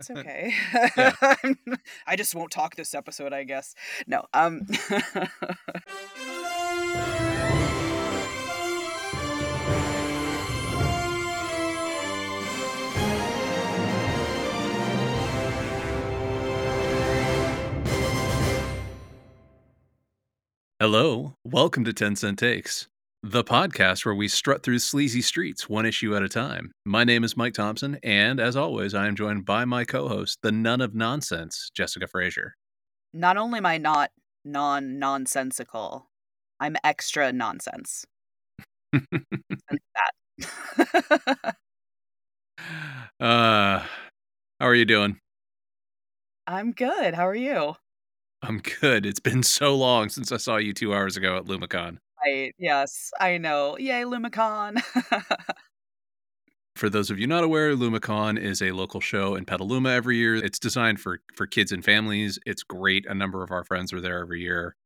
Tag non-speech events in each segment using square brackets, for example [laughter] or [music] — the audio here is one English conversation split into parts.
It's okay. [laughs] [laughs] I just won't talk this episode, I guess. No. Um Hello, welcome to 10 Cent Takes, the podcast where we strut through sleazy streets one issue at a time. My name is Mike Thompson, and as always, I am joined by my co host, the nun of nonsense, Jessica Frazier. not only am I not non nonsensical, I'm extra nonsense. That. [laughs] uh, how are you doing? I'm good. How are you? I'm good. It's been so long since I saw you two hours ago at LumaCon. Right. Yes, I know. Yay, LumaCon. [laughs] For those of you not aware, LumaCon is a local show in Petaluma every year. It's designed for for kids and families. It's great. A number of our friends are there every year.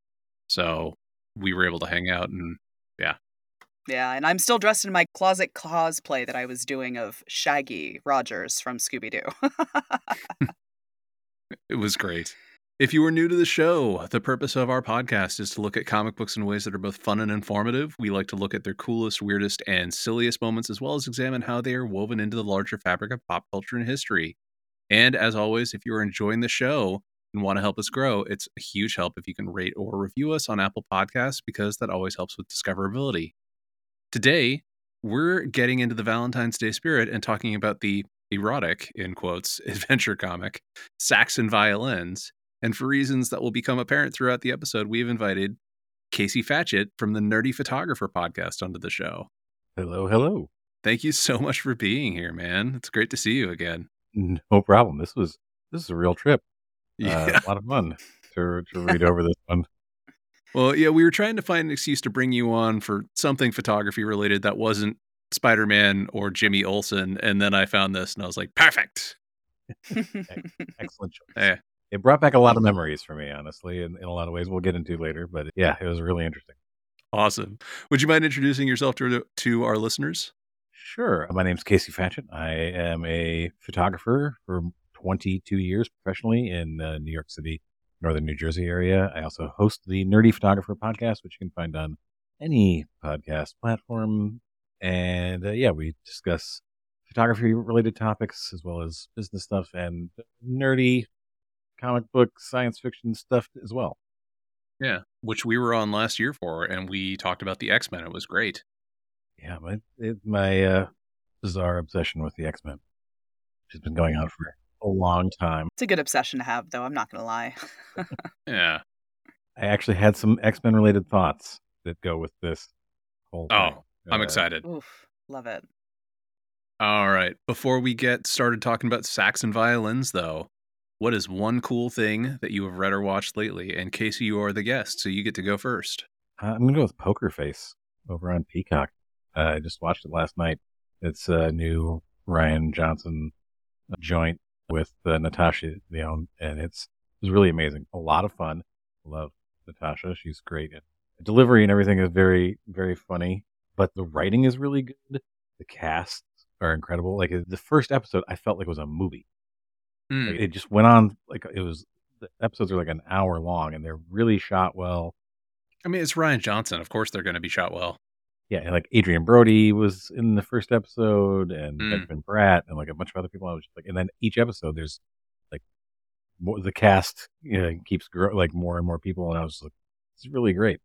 So we were able to hang out and yeah, yeah, and I'm still dressed in my closet cosplay that I was doing of Shaggy Rogers from Scooby Doo. [laughs] [laughs] it was great. If you are new to the show, the purpose of our podcast is to look at comic books in ways that are both fun and informative. We like to look at their coolest, weirdest, and silliest moments, as well as examine how they are woven into the larger fabric of pop culture and history. And as always, if you're enjoying the show and want to help us grow, it's a huge help if you can rate or review us on Apple Podcasts because that always helps with discoverability. Today, we're getting into the Valentine's Day spirit and talking about the erotic, in quotes, [laughs] adventure comic, Sax and Violins. And for reasons that will become apparent throughout the episode, we've invited Casey Fatchett from the Nerdy Photographer podcast onto the show. Hello, hello. Thank you so much for being here, man. It's great to see you again. No problem. This was this is a real trip. Uh, Yeah. a lot of fun [laughs] to to read over this one. Well, yeah, we were trying to find an excuse to bring you on for something photography related that wasn't Spider Man or Jimmy Olsen. And then I found this and I was like, perfect. [laughs] Excellent choice. Yeah. It brought back a lot of memories for me, honestly, in, in a lot of ways we'll get into later. But yeah, it was really interesting. Awesome. Would you mind introducing yourself to, to our listeners? Sure. My name's Casey Fatchett. I am a photographer for 22 years professionally in uh, New York City, Northern New Jersey area. I also host the Nerdy Photographer podcast, which you can find on any podcast platform. And uh, yeah, we discuss photography related topics as well as business stuff and nerdy comic book, science fiction stuff as well. Yeah. Which we were on last year for, and we talked about the X Men. It was great. Yeah, my it, my uh, bizarre obsession with the X Men, which has been going on for a long time. it's a good obsession to have, though. I'm not gonna lie. [laughs] Yeah. I actually had some X Men related thoughts that go with this whole. Oh, thing. I'm Uh, excited. Oof, love it. All right. Before we get started talking about Sax and violins, though, what is one cool thing that you have read or watched lately? And Casey, you are the guest, so you get to go first. Uh, I'm gonna go with Poker Face over on Peacock. Uh, I just watched it last night. It's a new Rian Johnson joint with uh, Natasha Lyonne, and it's it's really amazing. A lot of fun. Love Natasha. She's great. The delivery and everything is very very funny, but the writing is really good. The casts are incredible. Like the first episode, I felt like it was a movie. Like, it just went on like it was. The episodes are like an hour long, and they're really shot well. I mean, it's Rian Johnson. Of course, they're going to be shot well. yeah, and like Adrien Brody was in the first episode, and Mm. Benjamin Bratt, and like a bunch of other people. I was just like, and then each episode, there's like more, the cast you know, keeps grow like more and more people, and I was like, it's really great.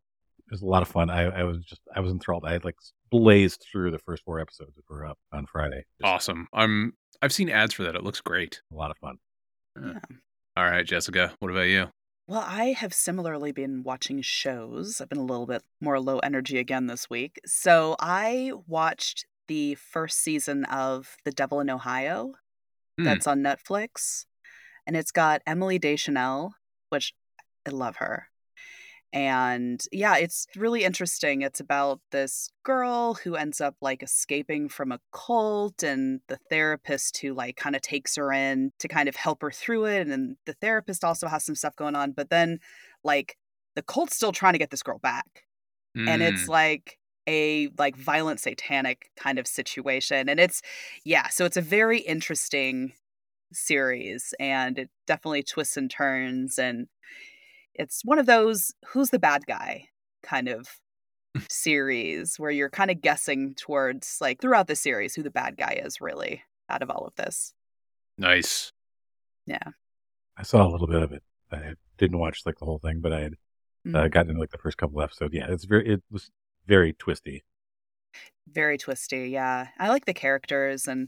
It was a lot of fun. I, I was just I was enthralled. I had like blazed through the first four episodes that were up on Friday. Just Awesome. I'm. I've seen ads for that. It looks great. a lot of fun. Yeah. All right, Jessica. What about you? Well, I have similarly been watching shows. I've been a little bit more low energy again this week. So I watched the first season of The Devil in Ohio Hmm. that's on Netflix. And it's got Emily Deschanel, which I love her. And yeah, it's really interesting. It's about this girl who ends up like escaping from a cult and the therapist who like kind of takes her in to kind of help her through it. And then the therapist also has some stuff going on. But then like the cult's still trying to get this girl back. And it's Mm. like a like violent satanic kind of situation. And it's yeah, so it's a very interesting series and it definitely twists and turns and it's one of those who's the bad guy kind of [laughs] series where you're kind of guessing towards like throughout the series who the bad guy is really out of all of this. Nice. Yeah. I saw a little bit of it. I didn't watch like the whole thing, but I had uh, Mhm. gotten into like the first couple episodes. Yeah, it's very it was very twisty. Very twisty, yeah. I like the characters and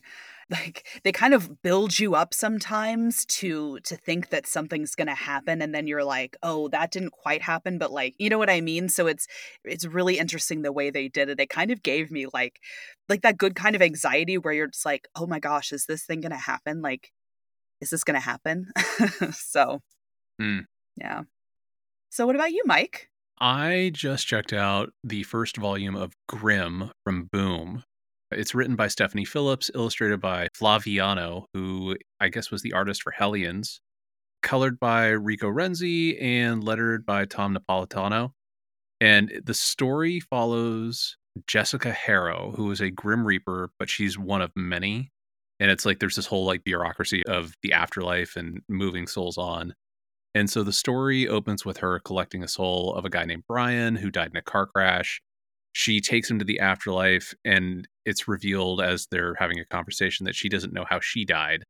like they kind of build you up sometimes to to think that something's going to happen and then you're like, "Oh, that didn't quite happen," but like, you know what I mean? So it's it's really interesting the way they did it. It kind of gave me like like that good kind of anxiety where you're just like, "Oh my gosh, is this thing going to happen? Like is this going to happen?" [laughs] so, Hmm. yeah. So what about you, Mike? I just checked out the first volume of Grim from Boom. It's written by Stephanie Phillips, illustrated by Flaviano, who I guess was the artist for Hellions, colored by Rico Renzi, and lettered by Tom Napolitano. And the story follows Jessica Harrow, who is a Grim Reaper, but she's one of many. And it's like there's this whole like bureaucracy of the afterlife and moving souls on. And so the story opens with her collecting a soul of a guy named Brian who died in a car crash. She takes him to the afterlife, and it's revealed as they're having a conversation that she doesn't know how she died.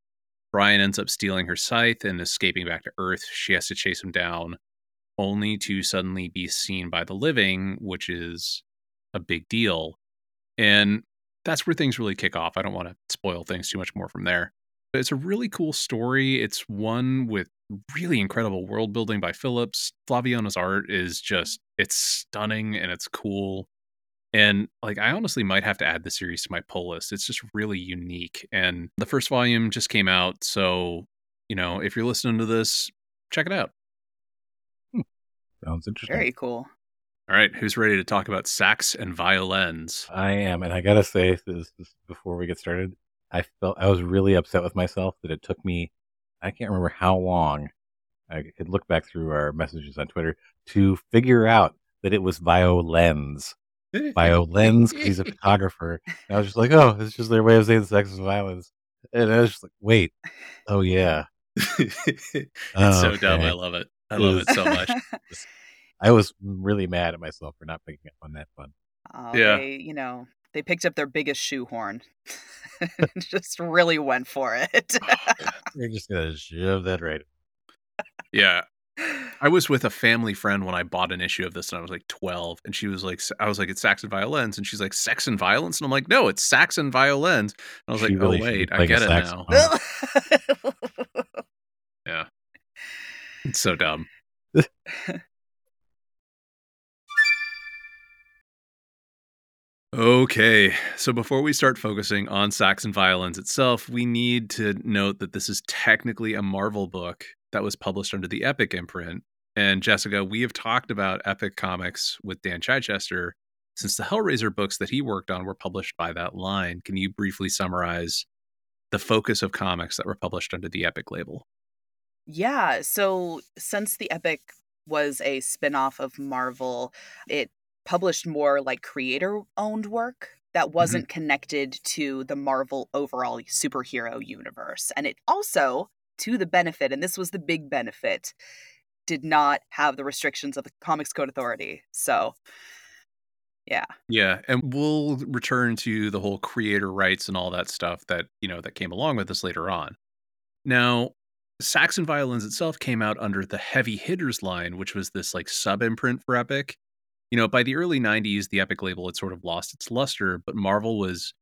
Brian ends up stealing her scythe and escaping back to Earth. She has to chase him down, only to suddenly be seen by the living, which is a big deal. And that's where things really kick off. I don't want to spoil things too much more from there. But it's a really cool story. It's one with really incredible world building by Phillips. Flaviano's art is just it's stunning and it's cool. And like I honestly might have to add the series to my pull list. It's just really unique. And the first volume just came out, so you know, if you're listening to this, check it out. Hmm. Sounds interesting. Very cool. All right, who's ready to talk about sax and violins? I am, and I gotta say this, this before we get started. I felt I was really upset with myself that it took me. I can't remember how long. I could look back through our messages on Twitter to figure out that it was violens. Violens, 'cause he's a photographer. And I was just like, oh, it's just their way of saying sex is violence. And I was just like, wait, oh yeah, [laughs] it's so dumb. Okay. I love it. I love it so much. [laughs] I was really mad at myself for not picking up on that one. Oh, Yeah. They, you know, they picked up their biggest shoehorn. [laughs] and just really went for it. [laughs] You're just gonna shove that right. Yeah. I [sighs] was with a family friend when I bought an issue of this and I was like 12 and she was like I was like it's sax and violins and she's like sex and violence and I'm like no it's sax and violins and I was She like oh, really oh wait I get it now [laughs] yeah it's so dumb Okay, so before we start focusing on sax and violins itself, we need to note that this is technically a Marvel book that was published under the Epic imprint. And Jessica, we have talked about Epic Comics with Dan Chichester since the Hellraiser books that he worked on were published by that line. Can you briefly summarize the focus of comics that were published under the Epic label? yeah. So since the Epic was a spin-off of Marvel, it published more like creator-owned work that mm-hmm. wasn't connected to the Marvel overall superhero universe. And it also, to the benefit, and this was the big benefit, did not have the restrictions of the Comics Code Authority. So, yeah. Yeah, and we'll return to the whole creator rights and all that stuff that, you know, that came along with this later on. Now, Sax and Violins itself came out under the Heavy Hitters line, which was this like sub imprint for Epic. You know, by the early 90s, the Epic label had sort of lost its luster, but Marvel was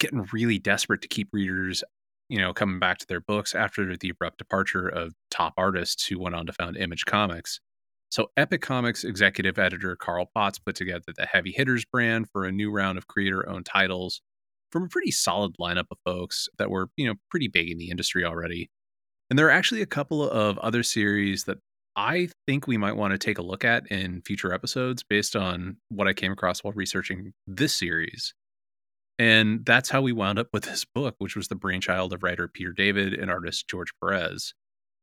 getting really desperate to keep readers, you know, coming back to their books after the abrupt departure of top artists who went on to found Image Comics. So, Epic Comics executive editor Carl Potts put together the Heavy Hitters brand for a new round of creator owned titles from a pretty solid lineup of folks that were, you know, pretty big in the industry already. And there are actually a couple of other series that I think we might want to take a look at in future episodes based on what I came across while researching this series. And that's how we wound up with this book, which was the brainchild of writer Peter David and artist George Perez.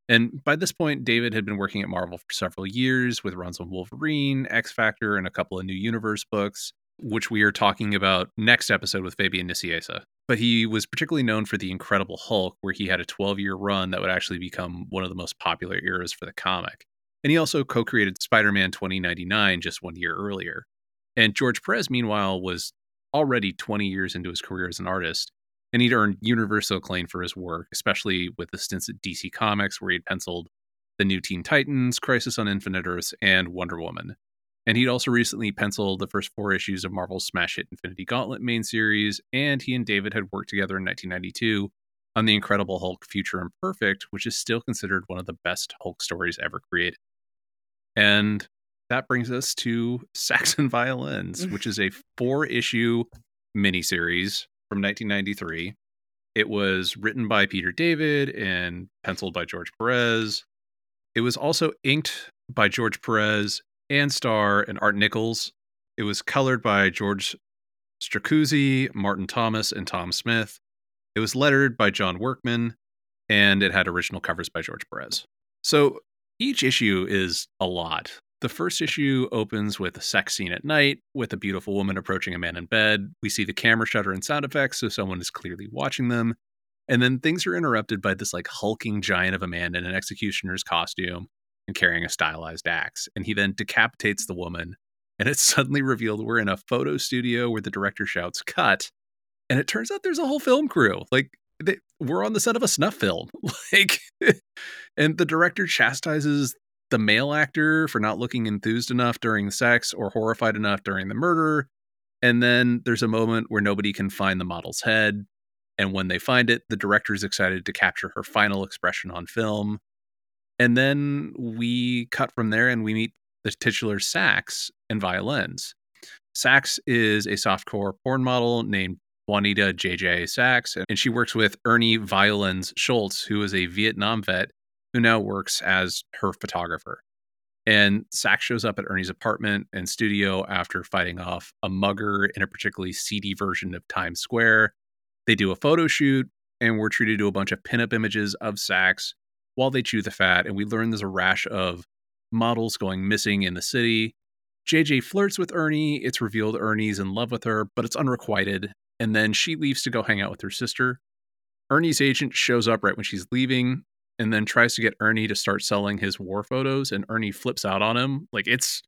And by this point, David had been working at Marvel for several years with runs on Wolverine, X Factor, and a couple of new universe books. Which we are talking about next episode with Fabian Nicieza. But he was particularly known for The Incredible Hulk, where he had a 12 year run that would actually become one of the most popular eras for the comic. And he also co created Spider Man 2099 just one year earlier. And George Perez, meanwhile, was already 20 years into his career as an artist, and he'd earned universal acclaim for his work, especially with the stints at DC Comics, where he'd penciled the New Teen Titans, Crisis on Infinite Earths, and Wonder Woman. And he'd also recently penciled the first four issues of Marvel's smash hit Infinity Gauntlet main series, and he and David had worked together in 1992 on The Incredible Hulk Future Imperfect, which is still considered one of the best Hulk stories ever created. And that brings us to [laughs] Sax and Violins, which is a [laughs] four issue miniseries from 1993. It was written by Peter David and penciled by George Perez. It was also inked by George Perez and Star and Art Nichols. It was colored by George Stracuzzi, Martin Thomas, and Tom Smith. It was lettered by John Workman, and it had original covers by George Perez. So each issue is a lot. The first issue opens with a sex scene at night with a beautiful woman approaching a man in bed. We see the camera shutter and sound effects, so someone is clearly watching them. And then things are interrupted by this like hulking giant of a man in an executioner's costume and carrying a stylized axe. And he then decapitates the woman. And it's [laughs] suddenly revealed we're in a photo studio where the director shouts, cut. And it turns out there's a whole film crew. Like, they, we're on the set of a snuff film. [laughs] like, and the director chastises the male actor for not looking enthused enough during sex or horrified enough during the murder. And then there's a moment where nobody can find the model's head. And when they find it, the director is excited to capture her final expression on film. And then we cut from there and we meet the titular sax and violins. Sax is a softcore porn model named Juanita JJ Sax, and she works with Ernie Violins Schultz, who is a Vietnam vet who now works as her photographer. And Sax shows up at Ernie's apartment and studio after fighting off a mugger in a particularly seedy version of Times Square. They do a photo shoot, and we're treated to a bunch of pinup images of Sax while they chew the fat. And we learn there's a rash of models going missing in the city. JJ flirts with Ernie. It's revealed Ernie's in love with her, but it's unrequited. And then she leaves to go hang out with her sister. Ernie's agent shows up right when she's leaving and then tries to get Ernie to start selling his war photos and Ernie flips out on him. Like it's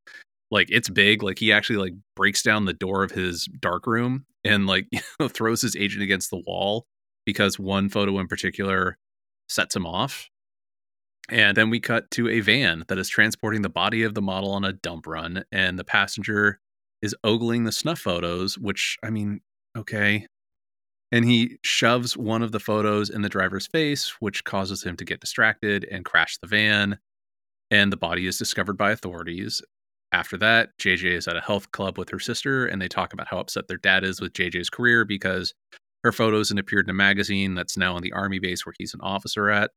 like it's big. Like he actually like breaks down the door of his dark room and like [laughs] throws his agent against the wall because one photo in particular sets him off. And then we cut to a van that is transporting the body of the model on a dump run, and the passenger is ogling the snuff photos, which I mean, okay, and he shoves one of the photos in the driver's face, which causes him to get distracted and crash the van. And the body is discovered by authorities. After that, JJ is at a health club with her sister, and they talk about how upset their dad is with JJ's career because her photos had appeared in a magazine that's now on the army base where he's an officer at.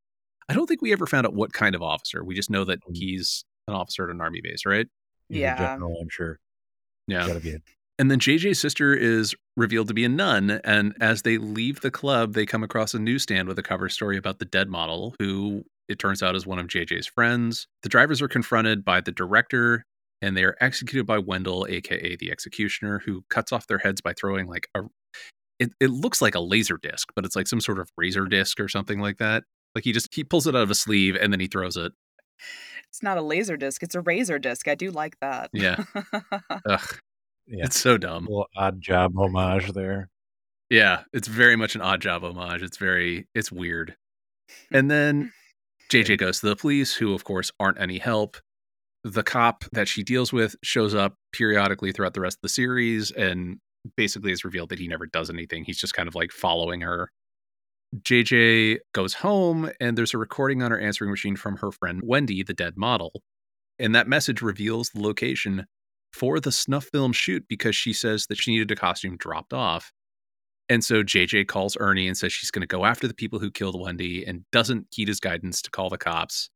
I don't think we ever found out what kind of officer. We just know that mm. he's an officer at an army base, right? He's yeah, general, I'm sure. Yeah, gotta be and then JJ's sister is revealed to be a nun. And as they leave the club, they come across a newsstand with a cover story about the dead model, who it turns out is one of JJ's friends. The drivers are confronted by the director and they are executed by Wendell, aka the executioner, who cuts off their heads by throwing like a. It, it looks like a laser disc, but it's like some sort of razor disc or something like that. Like he just he pulls it out of a sleeve and then he throws it. It's not a laser disc; it's a razor disc. I do like that. Yeah. [laughs] Ugh. Yeah. It's so dumb. A little odd job homage there. Yeah, it's very much an odd job homage. It's very it's weird. [laughs] And then JJ goes to the police, who of course aren't any help. The cop that she deals with shows up periodically throughout the rest of the series and basically is revealed that he never does anything. He's just kind of like following her. JJ goes home and there's a recording on her answering machine from her friend Wendy, the dead model. And that message reveals the location for the snuff film shoot because she says that she needed a costume dropped off. And so JJ calls Ernie and says she's going to go after the people who killed Wendy and doesn't heed his guidance to call the cops.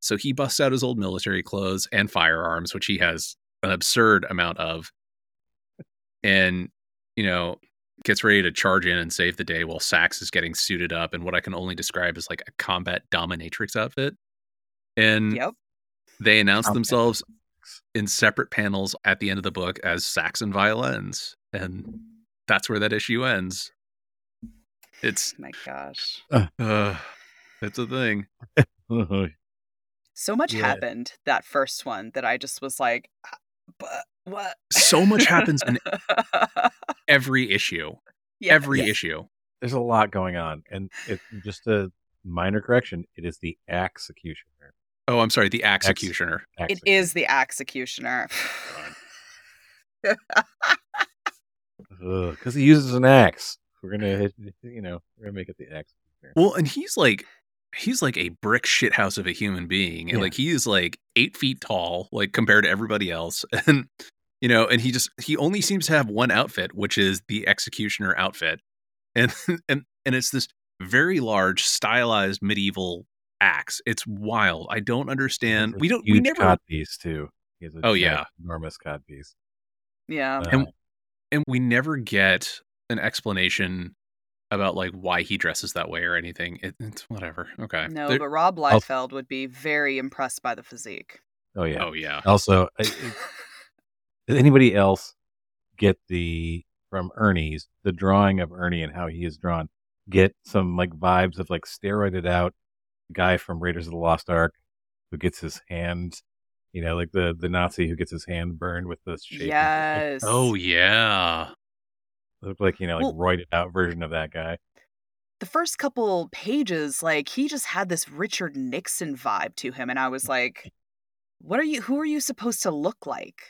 So he busts out his old military clothes and firearms, which he has an absurd amount of. And, you know, gets ready to charge in and save the day while Sax is getting suited up in what I can only describe as like a combat dominatrix outfit. And yep. they announce themselves in separate panels at the end of the book as sax and violins. And that's where that issue ends. It's My gosh. [sighs] uh it's a thing. [laughs] So much Yeah. happened that first one that I just was like, "Ah, but what? So much happens in [laughs] every issue. Yeah. Every Yes. issue. There's a lot going on, and it, just a minor correction: it is the executioner. Oh, I'm sorry, the executioner. It is the executioner. because he uses an axe. We're gonna, hit, you know, we're gonna make it the executioner. Well, and he's like he's like a brick shithouse of a human being. And Yeah. like he is like eight feet tall, like compared to everybody else. [laughs] And you know, and he just he only seems to have one outfit, which is the executioner outfit. And [laughs] and and it's this very large, stylized medieval axe. It's wild. I don't understand. He has a We don't we never cod piece too. He has a Oh, yeah. enormous cod piece. yeah. Uh, And- and we never get an explanation about like why he dresses that way or anything. It, it's whatever. Okay. No, There- but Rob I'll- Liefeld would be very impressed by the physique. oh yeah. Oh yeah. Also, I- I- [laughs] did anybody else get the from Ernie's the drawing of Ernie and how he is drawn? Get some like vibes of like steroided out guy from Raiders of the Lost Ark who gets his hand, you know, like the the Nazi who gets his hand burned with the shape. yes. Oh yeah. Looked like you know like Well- roided out version of that guy. the first couple pages, like he just had this Richard Nixon vibe to him, and I was like, "What are you? Who are you supposed to look like?"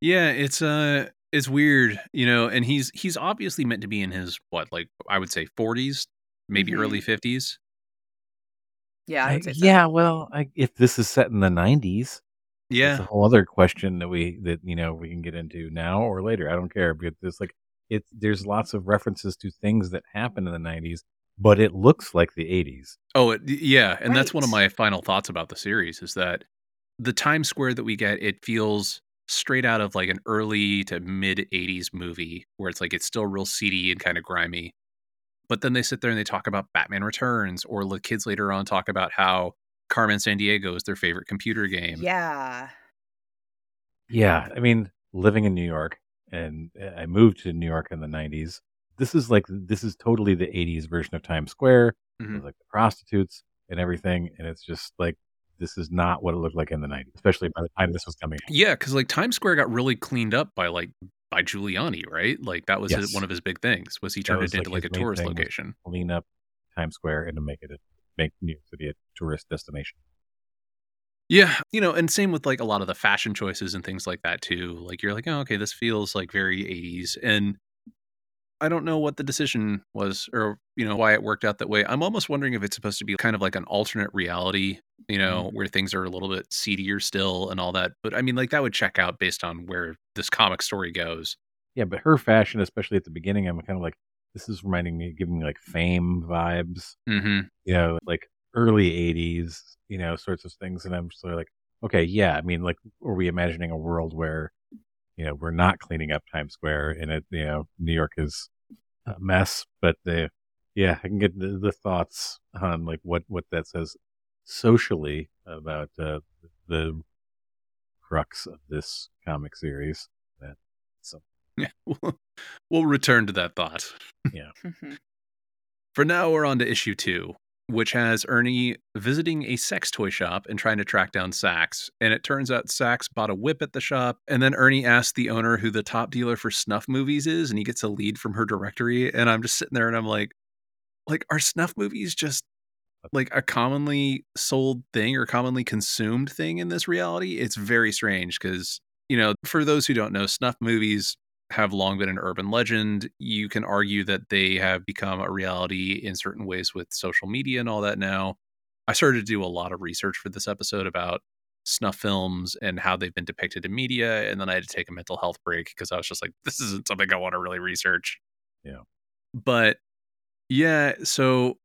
Yeah, it's uh it's weird, you know, and he's he's obviously meant to be in his what, like I would say 40s, maybe Mhm. early 50s. Yeah, I I- so. yeah, well, I, if this is set in the '90s, yeah, That's a whole other question that we that you know we can get into now or later. I don't care. But there's like it. There's lots of references to things that happened in the '90s, but it looks like the '80s. Oh, it, yeah, and that's one of my final thoughts about the series is that the Times Square that we get, it feels straight out of like an early to mid 80s movie where it's like it's still real seedy and kind of grimy. But then they sit there and they talk about Batman Returns or the kids later on talk about how Carmen Sandiego is their favorite computer game. Yeah. Yeah, I mean, living in New York, and uh, I moved to New York in the '90s. This is like this is totally the '80s version of Times Square, Mhm. like the prostitutes and everything, and it's just like this is not what it looked like in the '90s, especially by the time this was coming. out. Yeah, because like Times Square got really cleaned up by like by Giuliani, right? Like that was his, one of his big things was he turned was, it into like, like, a tourist location. Clean up Times Square and to make it a make New York City a tourist destination. Yeah, you know, and same with like a lot of the fashion choices and things like that too. Like you're like, oh, okay, this feels like very 80s, and I don't know what the decision was or you know why it worked out that way. I'm almost wondering if it's supposed to be kind of like an alternate reality, you know, where things are a little bit seedier still and all that. But I mean, like that would check out based on where this comic story goes. Yeah, but her fashion, especially at the beginning, I'm kind of like, this is reminding me, giving me like fame vibes. Mm-hmm. you know, like early 80s, you know, sorts of things. And I'm sort of like, okay, yeah. I mean, like, are we imagining a world where, you know, we're not cleaning up Times Square and it, you know, New York is a mess, but the, yeah, I can get the, the thoughts on like what, what that says socially about uh, the crux of this comic series. That, so, Yeah, [laughs] we'll return to that thought. Yeah. [laughs] For now, we're on to issue two, which has Ernie visiting a sex toy shop and trying to track down Sax. And it turns out Sax bought a whip at the shop. And then Ernie asks the owner who the top dealer for snuff movies is, and he gets a lead from her directory. And I'm just sitting there and I'm like, like, are snuff movies just like a commonly sold thing or commonly consumed thing in this reality? It's very strange because, you know, for those who don't know, snuff movies have long been an urban legend. You can argue that they have become a reality in certain ways with social media and all that now. I started to do a lot of research for this episode about snuff films and how they've been depicted in media. And then I had to take a mental health break because I was just like, this isn't something I want to really research. Yeah. But yeah, so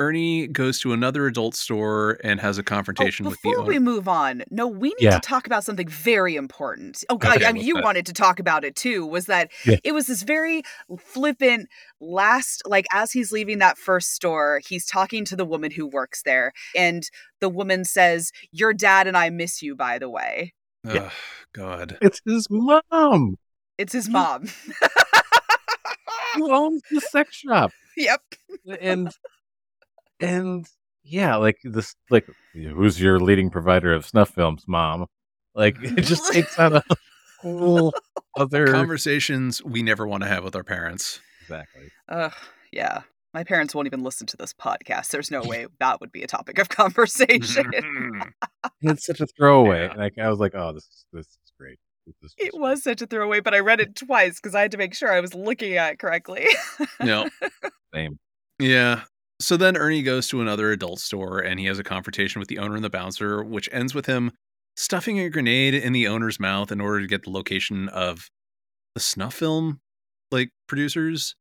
Ernie goes to another adult store and has a oh, confrontation oh, with the before owner. we move on, no, we need Yeah. to talk about something very important. Oh, God, Okay, I mean, you that? wanted to talk about it too. Was that Yeah. it was this very flippant last, like as he's leaving that first store, he's talking to the woman who works there, and the woman says, "Your dad and I miss you, by the way." Yeah. Oh, God. It's his mom. It's his mom. Who owns the sex shop? [laughs] Yep. And and yeah, like this like who's your leading provider of snuff films, mom? Like [laughs] it just takes on a [laughs] whole other conversations we never want to have with our parents. Exactly. Ugh, yeah. My parents won't even listen to this podcast. There's no way that would be a topic of conversation. Mm-hmm. [laughs] it's such a throwaway. Yeah. Like I was like, oh, this is this is great. This it was such a throwaway, but I read it twice because I had to make sure I was looking at it correctly. no. Same. Yeah. So then Ernie goes to another adult store and he has a confrontation with the owner and the bouncer, which ends with him stuffing a grenade in the owner's mouth in order to get the location of the snuff film like producers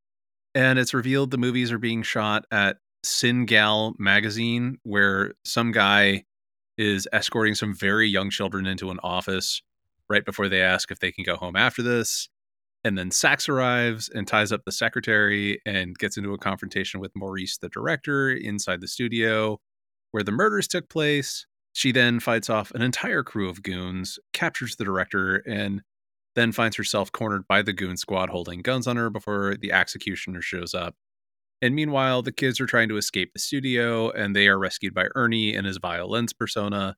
and it's revealed the movies are being shot at Sin Singal magazine, where some guy is escorting some very young children into an office right before they ask if they can go home after this. And then Sax arrives and ties up the secretary and gets into a confrontation with Maurice, the director, inside the studio where the murders took place. She then fights off an entire crew of goons, captures the director, and then finds herself cornered by the goon squad holding guns on her before the executioner shows up. And meanwhile, the kids are trying to escape the studio and they are rescued by Ernie and his violence persona.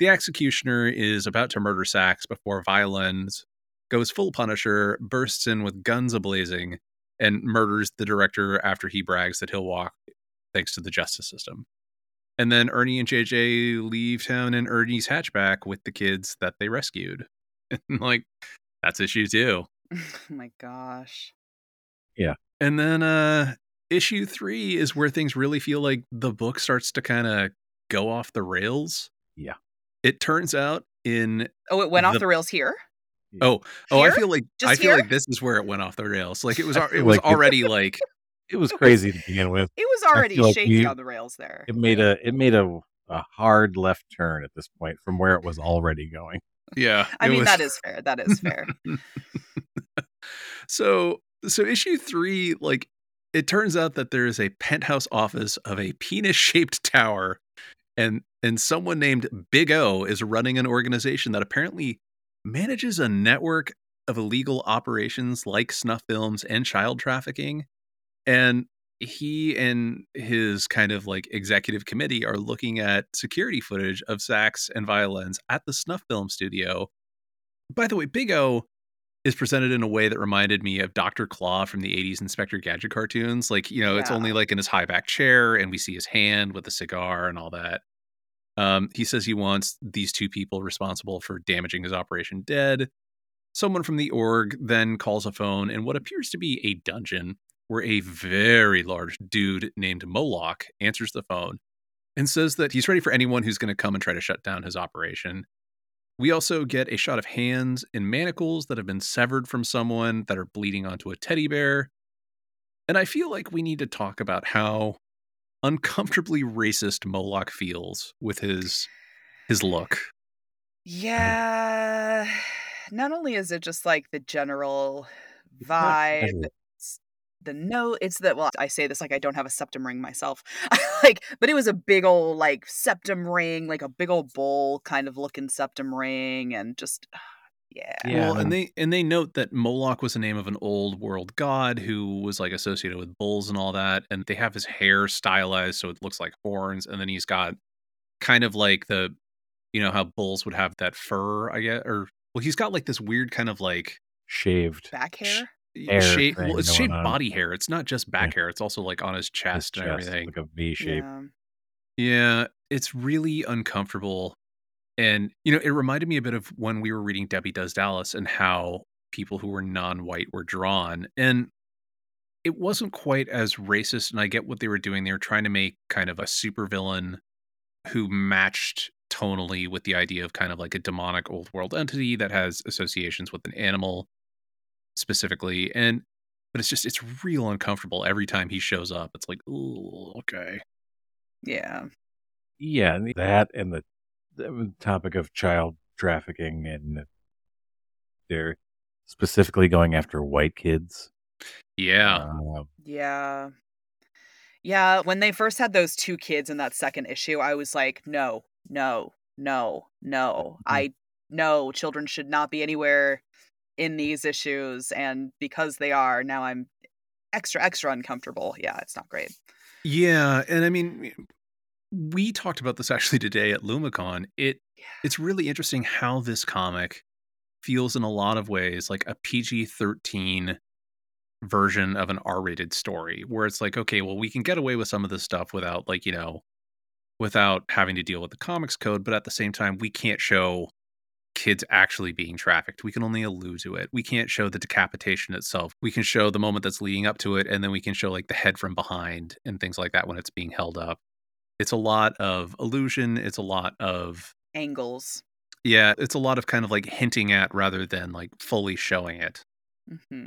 The executioner is about to murder Sax before Violence goes full Punisher, bursts in with guns ablazing, and murders the director after he brags that he'll walk thanks to the justice system. And then Ernie and JJ leave town in Ernie's hatchback with the kids that they rescued. [laughs] And like, that's issue two. oh [laughs] my gosh. Yeah. And then uh issue three is where things really feel like the book starts to kind of go off the rails. Yeah. It turns out in Oh, it went the, off the rails here? Oh, oh, I feel like Just I feel here? like this is where it went off the rails. Like it was [laughs] it was like [laughs] already like it was crazy [laughs] to begin with. It was already shaking on the rails there. It made a it made a a hard left turn at this point from where it was already going. Yeah. I mean was... that is fair. That is fair. so so issue 3 like it turns out that there is a penthouse office of a penis shaped tower and and someone named Big O is running an organization that apparently manages a network of illegal operations like snuff films and child trafficking and he and his kind of like executive committee are looking at security footage of Sax and Violence at the snuff film studio. By the way, Big O is presented in a way that reminded me of Dr. Claw from the 80s Inspector Gadget cartoons. Like, you know, yeah. it's only like in his high back chair and we see his hand with a cigar and all that. Um, he says he wants these two people responsible for damaging his operation dead. Someone from the org then calls a phone in what appears to be a dungeon where a very large dude named Moloch answers the phone and says that he's ready for anyone who's going to come and try to shut down his operation. We also get a shot of hands and manacles that have been severed from someone that are bleeding onto a teddy bear. And I feel like we need to talk about how uncomfortably racist Moloch feels with his his look. Yeah. Not only is it just like the general vibe the note it's that well i say this like i don't have a septum ring myself [laughs] like but it was a big old like septum ring like a big old bowl kind of looking septum ring and just yeah. Yeah well, and they and they note that moloch was the name of an old world god who was like associated with bulls and all that and they have his hair stylized so it looks like horns and then he's got kind of like the you know how bulls would have that fur i guess or well he's got like this weird kind of like shaved back hair? shape well it's shaped body hair. It's not just back yeah. hair. It's also like on his chest, his and chest, everything. like a v shape. Yeah. yeah it's really uncomfortable and you know it reminded me a bit of when we were reading debbie does dallas and how people who were non-white were drawn and it wasn't quite as racist and i get what they were doing. They were trying to make kind of a supervillain who matched tonally with the idea of kind of like a demonic old world entity that has associations with an animal specifically and but it's just it's real uncomfortable every time he shows up. It's like oh okay. Yeah. Yeah that and the, the topic of child trafficking and they're specifically going after white kids yeah uh, yeah yeah when they first had those two kids in that second issue i was like no no no no mm-hmm. i no, children should not be anywhere in these issues. And because they are, now I'm extra, extra uncomfortable. Yeah, it's not great. Yeah. And I mean, we talked about this actually today at LumaCon. It Yeah. it's really interesting how this comic feels in a lot of ways like a PG-13 version of an R-rated story where it's like okay, well we can get away with some of this stuff without like, you know, without having to deal with the comics code, but at the same time we can't show kids actually being trafficked. We can only allude to it. We can't show the decapitation itself. We can show the moment that's leading up to it and then we can show like the head from behind and things like that when it's being held up it's a lot of illusion it's a lot of Angles. yeah it's a lot of kind of like hinting at rather than like fully showing it hmm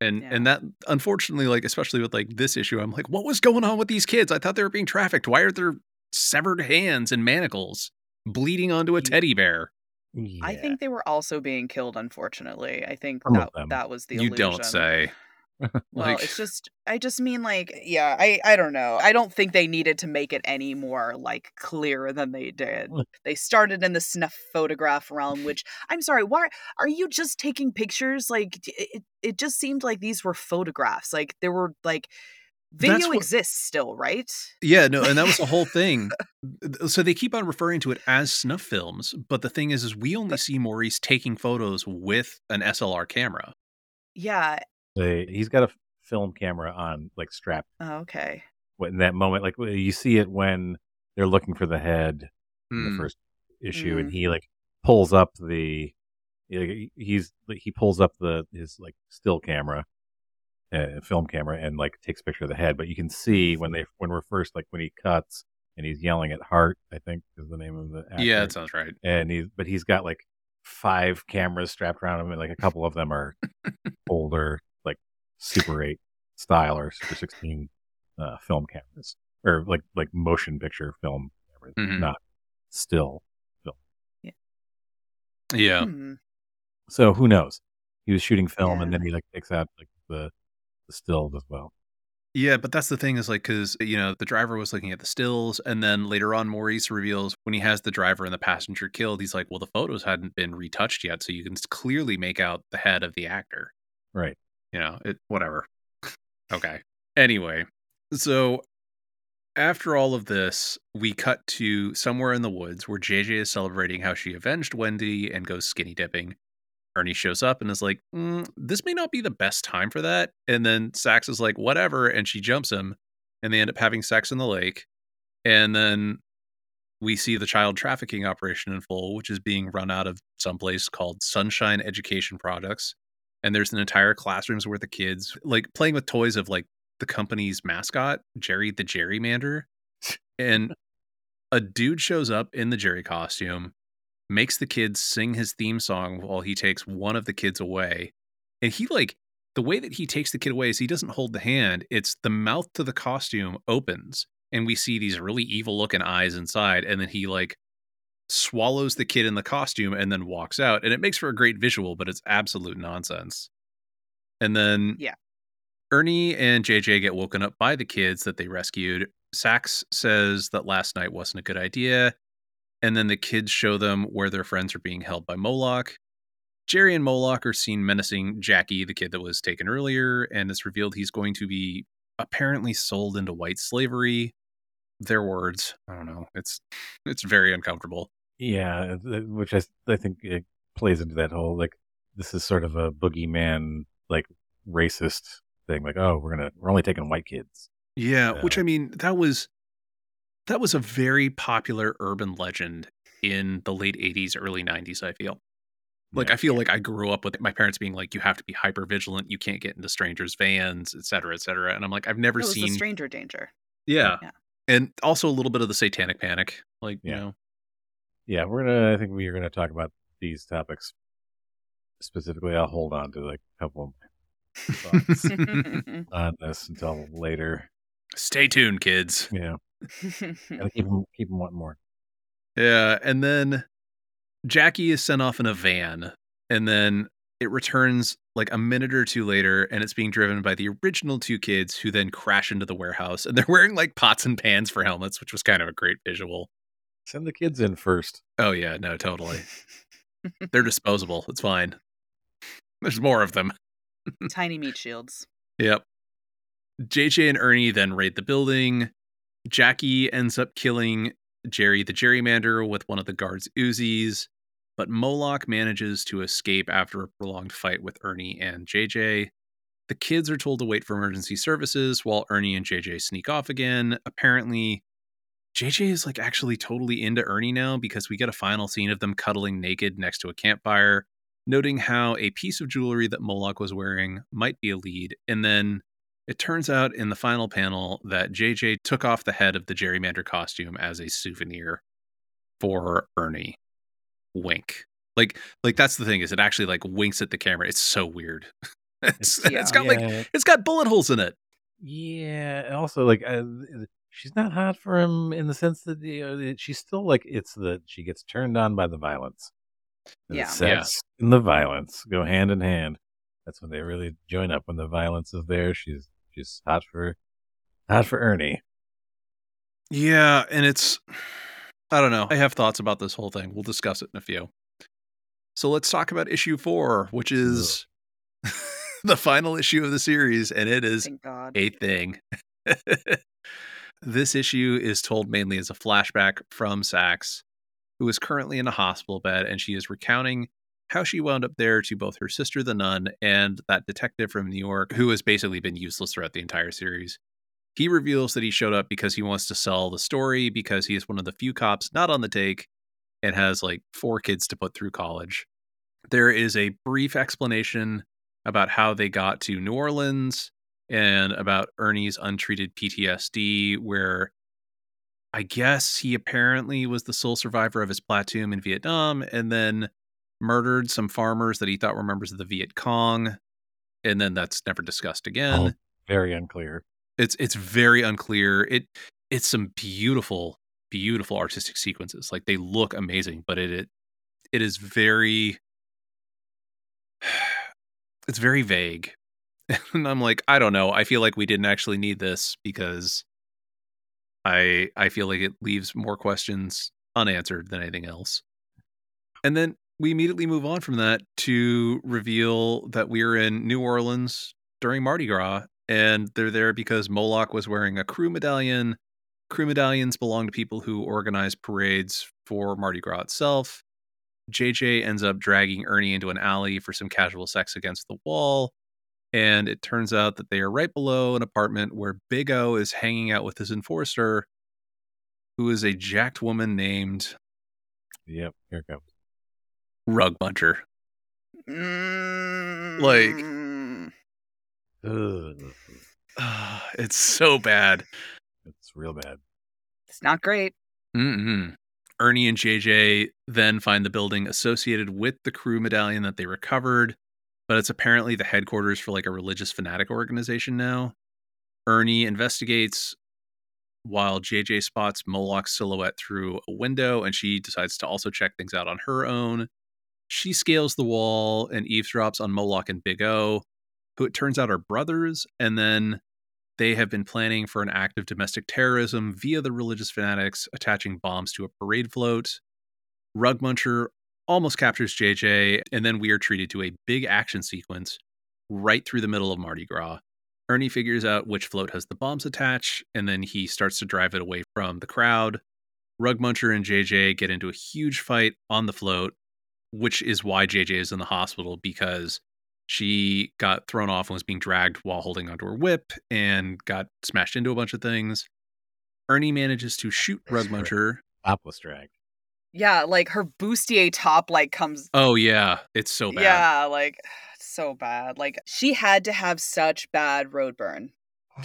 and Yeah. and that unfortunately like especially with like this issue i'm like what was going on with these kids i thought they were being trafficked why are there severed hands and manacles bleeding onto a teddy bear Yeah. I think they were also being killed, unfortunately. I think Some that that was the you illusion. don't say [laughs] Well, it's just I just mean like yeah, I I don't know. I don't think they needed to make it any more like clearer than they did. They started in the snuff photograph realm, which I'm sorry, why are you just taking pictures? Like it it just seemed like these were photographs. Like there were like video what- exists still, right? Yeah, no, and that was the whole [laughs] thing. So they keep on referring to it as snuff films, but the thing is, is we only see Maurice taking photos with an SLR camera. Yeah. They, he's got a f- film camera on, like strapped. Oh, okay. In that moment, like you see it when they're looking for the head in the Hmm. first issue, and he like pulls up the, he- he's he pulls up the his like still camera, uh, film camera, and like takes a picture of the head. But you can see when they when we're first like when he cuts and he's yelling at Hart, I think is the name of the actor. Yeah, that sounds right. and he's but he's got like five cameras strapped around him and like a couple of them are [laughs] older like super 8 style or super 16 uh, film cameras or like like motion picture film cameras Mhm. not still film. Yeah. Hmm. so who knows he was shooting film and then he like takes out like the the stills as well Yeah, but that's the thing is like because you know the driver was looking at the stills, and then later on Maurice reveals when he has the driver and the passenger killed, he's like, "Well, the photos hadn't been retouched yet, so you can clearly make out the head of the actor." right You know, it whatever. okay. Anyway, so after all of this, we cut to somewhere in the woods where JJ is celebrating how she avenged Wendy and goes skinny dipping. Ernie shows up and is like, "Mm, "This may not be the best time for that." And then Sax is like, "Whatever," and she jumps him, and they end up having sex in the lake. And then we see the child trafficking operation in full, which is being run out of someplace called Sunshine Education Products. And there's an entire classroom's worth of kids like playing with toys of like the company's mascot, Jerry the Gerrymander. And a dude shows up in the Jerry costume, makes the kids sing his theme song while he takes one of the kids away. And he like the way that he takes the kid away is he doesn't hold the hand, it's the mouth to the costume opens and we see these really evil looking eyes inside and then he like swallows the kid in the costume and then walks out and it makes for a great visual but it's absolute nonsense. And then Yeah. Ernie and JJ get woken up by the kids that they rescued. Sax says that last night wasn't a good idea. And then the kids show them where their friends are being held by Moloch. Jerry and Moloch are seen menacing Jackie, the kid that was taken earlier, and it's revealed he's going to be apparently sold into white slavery. Their words. I don't know. It's it's very uncomfortable. Yeah which i i think it plays into that whole like this is sort of a boogeyman like racist thing like oh we're gonna we're only taking white kids Yeah, which I uh, mean, that was that was a very popular urban legend in the late 80s, early 90s, I feel. Like Yeah. I feel like I grew up with my parents being like you have to be hyper vigilant, you can't get into strangers' vans, et cetera, et cetera. And I'm like I've never It was seen stranger danger. Yeah. Yeah. And also a little bit of the satanic panic. Like, you know. Yeah we're gonna i think we're gonna talk about these topics specifically i'll hold on to like a couple of thoughts [laughs] on this until later Stay tuned, kids. yeah [laughs] gotta keep them keep them wanting more Yeah, and then Jackie is sent off in a van, and then it returns like a minute or two later, and it's being driven by the original two kids who then crash into the warehouse, and they're wearing like pots and pans for helmets, which was kind of a great visual. Send the kids in first Oh yeah, no, totally. [laughs] They're disposable. It's fine. There's more of them. [laughs] Tiny meat shields. Yep. JJ and Ernie then raid the building. Jackie ends up killing Jerry the gerrymander with one of the guards' Uzis, but Moloch manages to escape after a prolonged fight with Ernie and JJ. The kids are told to wait for emergency services while Ernie and JJ sneak off again. Apparently, JJ is like actually totally into Ernie now because we get a final scene of them cuddling naked next to a campfire, noting how a piece of jewelry that Moloch was wearing might be a lead. And then it turns out in the final panel that JJ took off the head of the gerrymander costume as a souvenir for Ernie. Wink. Like like that's the thing is it actually like winks at the camera. It's so weird. [laughs] it's, Yeah. it's got like it's got bullet holes in it. Yeah, and also like uh, she's not hot for him in the sense that you know, she's still like it's the she gets turned on by the violence. And Yeah. the sex and the violence go hand in hand. That's when they really join up. When the violence is there, she's she's hot for hot for Ernie. Yeah, and it's I don't know. I have thoughts about this whole thing. We'll discuss it in a few. So let's talk about issue 4, which is [laughs] the final issue of the series and it is a thing. [laughs] this issue is told mainly as a flashback from Sax, who is currently in a hospital bed, and she is recounting how she wound up there to both her sister, the nun, and that detective from New York, who has basically been useless throughout the entire series. He reveals that he showed up because he wants to sell the story because he is one of the few cops not on the take and has like four kids to put through college. There is a brief explanation about how they got to New Orleans and about Ernie's untreated PTSD, where I guess he apparently was the sole survivor of his platoon in Vietnam and then murdered some farmers that he thought were members of the Viet Cong. And then that's never discussed oh, again. Oh. Very unclear. It's it's very unclear. It it's some beautiful, beautiful artistic sequences. Like they look amazing, but it it, it is very [sighs] it's very vague. [laughs] And I'm like, I don't know. I feel like we didn't actually need this because I I feel like it leaves more questions unanswered than anything else. And then we immediately move on from that to reveal that we're in New Orleans during Mardi Gras and they're there because Moloch was wearing a krewe medallion. Krewe medallions belong to people who organize parades for Mardi Gras itself. JJ ends up dragging Ernie into an alley for some casual sex against the wall. And it turns out that they are right below an apartment where Big O is hanging out with his enforcer, who is a jacked woman named Yep, here it comes. Rug Muncher. Mm. Ugh, [sighs] it's so bad. it's real bad. it's not great. Mm-mm. Ernie and JJ then find the building associated with the krewe medallion that they recovered, but it's apparently the headquarters for like a religious fanatic organization now. Ernie investigates while JJ spots Moloch's silhouette through a window and she decides to also check things out on her own. She scales the wall and eavesdrops on Moloch and Big O, who it turns out are brothers, and then they have been planning for an act of domestic terrorism via the religious fanatics attaching bombs to a parade float. Rugmuncher almost captures JJ, and then we are treated to a big action sequence right through the middle of Mardi Gras. Ernie figures out which float has the bombs attached, and then he starts to drive it away from the crowd. Rugmuncher and JJ get into a huge fight on the float, which is why JJ is in the hospital because she got thrown off and was being dragged while holding onto her whip and got smashed into a bunch of things. Ernie manages to shoot That's right. Rugmuncher. Top was dragged. Yeah, like her bustier top like comes Oh yeah, it's so bad. Yeah, like [sighs] so bad. Like she had to have such bad road burn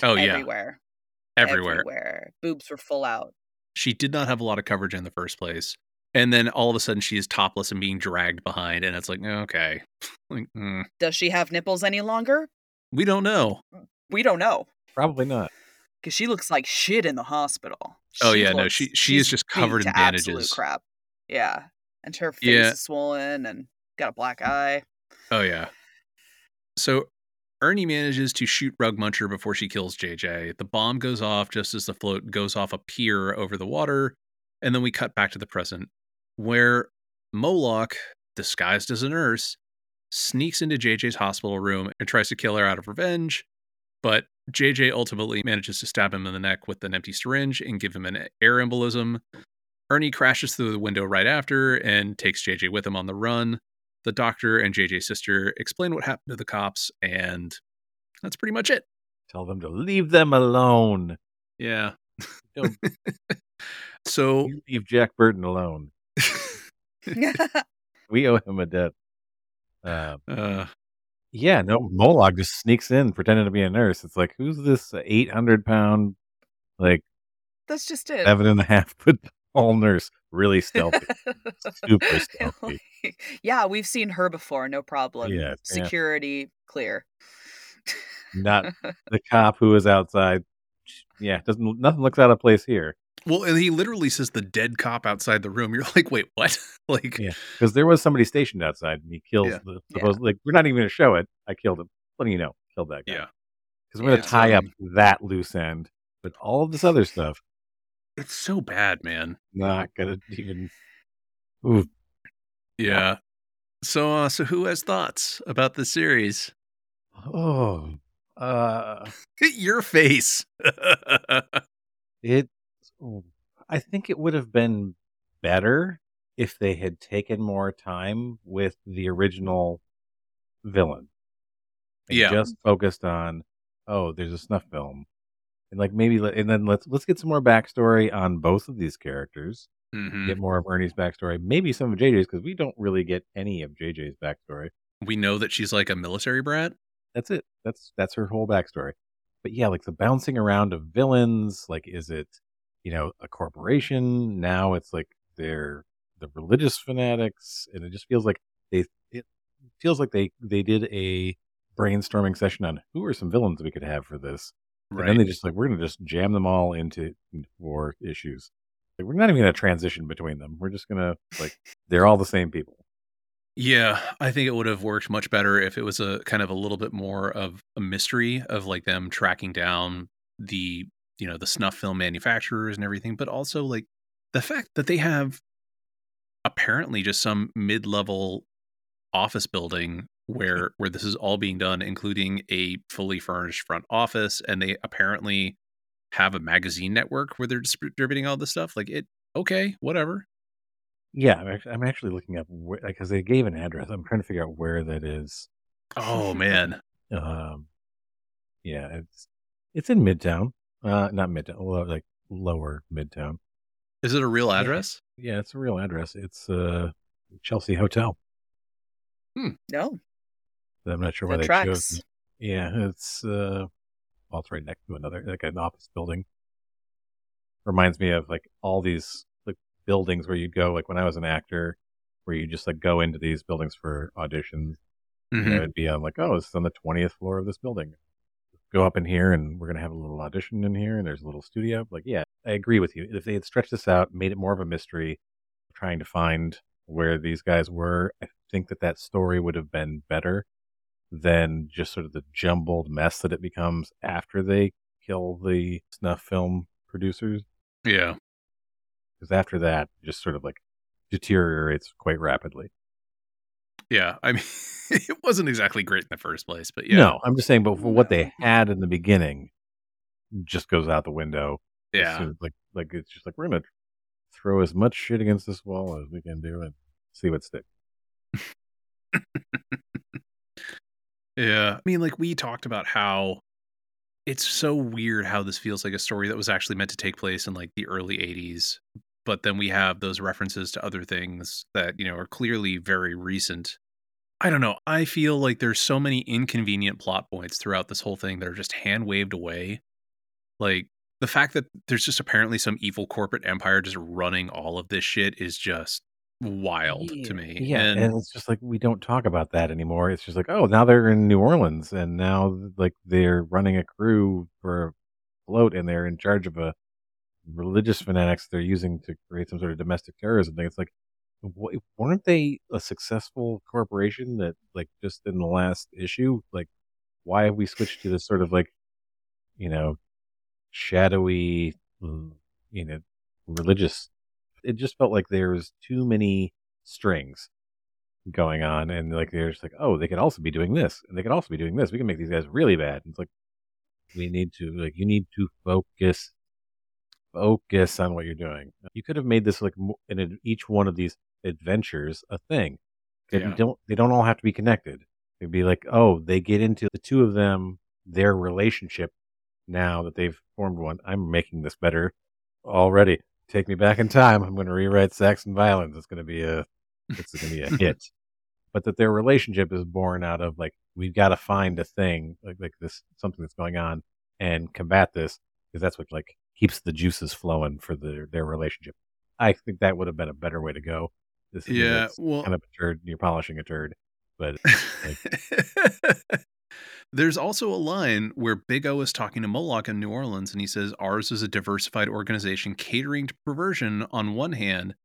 Oh yeah, everywhere. everywhere. Everywhere. Boobs were full out. She did not have a lot of coverage in the first place. And then all of a sudden she is topless and being dragged behind and it's like, okay. [laughs] like mm, Does she have nipples any longer? we don't know. We don't know. Probably not. Because she looks like shit in the hospital. Oh, She yeah, no, she- she is just covered in absolute bandages. crap. Yeah. And her face Yeah. is swollen and got a black mm. eye. Oh yeah. So Ernie manages to shoot Rugmuncher before she kills JJ. The bomb goes off just as the float goes off a pier over the water, and then we cut back to the present, where Moloch disguised as a nurse, sneaks into JJ's hospital room and tries to kill her out of revenge. But JJ ultimately manages to stab him in the neck with an empty syringe and give him an air embolism. Ernie crashes through the window right after and takes JJ with him on the run. The doctor and JJ's sister explain what happened to the cops, and that's pretty much it. Tell them to leave them alone. Yeah. [laughs] So you leave Jack Burton alone. [laughs] [laughs] We owe him a debt. Uh, uh, yeah, no, Moloch just sneaks in pretending to be a nurse. It's like, who's this 800 pound, like That's just it. seven and a half foot tall nurse? Really stealthy. [laughs] Super stealthy. yeah, we've seen her before, no problem. Yeah, yeah. Security clear. Not [laughs] the cop who is outside. Yeah, doesn't nothing looks out of place here. well, and he literally says the dead cop outside the room. [laughs] You're like, wait, what? like, Yeah, because there was somebody stationed outside, and he kills Yeah. the Yeah. Like, we're not even going to show it. I killed him. Letting you know, killed that guy. yeah. because we're going It's, to tie up um, that loose end. But all of this other stuff, It's so bad, man. not gonna [laughs] even. Ooh, Yeah. So, uh, so who has thoughts about the series? oh, uh, [laughs] Your face. [laughs] it. I think it would have been better if they had taken more time with the original villain. Yeah. just focused on, oh, there's a snuff film, and like maybe, let, and then let's let's get some more backstory on both of these characters. Mhm. Get more of Ernie's backstory, maybe some of JJ's because we don't really get any of JJ's backstory. We know that she's like a military brat. That's it. That's that's her whole backstory. But yeah, like the bouncing around of villains, like is it, you know, a corporation? Now it's like they're the religious fanatics, and it just feels like they it feels like they they did a brainstorming session on who are some villains we could have for this. And then they just like we're gonna just jam them all into four issues. Like we're not even gonna transition between them. We're just gonna like they're all the same people. Yeah, I think it would have worked much better if it was a kind of a little bit more of a mystery of like them tracking down the, you know, the snuff film manufacturers and everything, but also like the fact that they have apparently just some mid-level office building where where this is all being done including a fully furnished front office and they apparently have a magazine network where they're distributing all this stuff like it okay whatever Yeah, I'm actually, I'm actually looking up because they gave an address. I'm trying to figure out where that is. oh [laughs] man Um, yeah, it's it's in Midtown. Uh, not Midtown, lo- like lower Midtown. is it a real address Yeah, it's a real address. It's uh Chelsea Hotel. Hmm. No, I'm not sure why they chose. Yeah, it's uh, well, it's right next to another like an office building. Reminds me of like all these like buildings where you'd go like when I was an actor, where you just like go into these buildings for auditions. Mhm. know, it'd be on like, oh, this is on the twentieth floor of this building. Go up in here, and we're gonna have a little audition in here, and there's a little studio. Like, yeah, I agree with you. If they had stretched this out, made it more of a mystery, trying to find where these guys were, I think that that story would have been better than just sort of the jumbled mess that it becomes after they kill the snuff film producers. yeah Because after that, just sort of like deteriorates quite rapidly. Yeah, I mean, [laughs] it wasn't exactly great in the first place, but yeah, No, I'm just saying, but for what they [laughs] had in the beginning, just goes out the window. yeah, like like it's just like we're gonna throw as much shit against this wall as we can do and see what sticks. [laughs] yeah. I mean, like we talked about how it's so weird how this feels like a story that was actually meant to take place in like the early '80s, but then we have those references to other things that you know are clearly very recent. I don't know. I feel like there's so many inconvenient plot points throughout this whole thing that are just hand waved away. Like the fact that there's just apparently some evil corporate empire just running all of this shit is just wild to me. Yeah, and, and, it's just like we don't talk about that anymore. It's just like, oh, now they're in New Orleans, and now like they're running a krewe for a float, and they're in charge of a religious fanatics they're using to create some sort of domestic terrorism thing. It's like, w- weren't they a successful corporation that like just in the last issue, like, why have we switched to this sort of like, you know, shadowy, mm, you know, religious it just felt like there was too many strings going on, and like they're just like, oh, they could also be doing this, and they could also be doing this. We can make these guys really bad. And it's like we need to like you need to focus focus on what you're doing. You could have made this like in each one of these adventures a thing. They Yeah. don't they don't all have to be connected. It'd be like, oh, they get into the two of them, their relationship now that they've formed one. I'm making this better already. Take me back in time. I'm going to rewrite sex and violence. It's going to be a it's going to be a [laughs] hit. But that their relationship is born out of like we've got to find a thing like like this something that's going on and combat this because that's what like keeps the juices flowing for their their relationship. I think that would have been a better way to go. This is Yeah, well- kind of a turd. You're polishing a turd, but [laughs] There's also a line where Big O is talking to Moloch in New Orleans, and he says, Ours is a diversified organization catering to perversion on one hand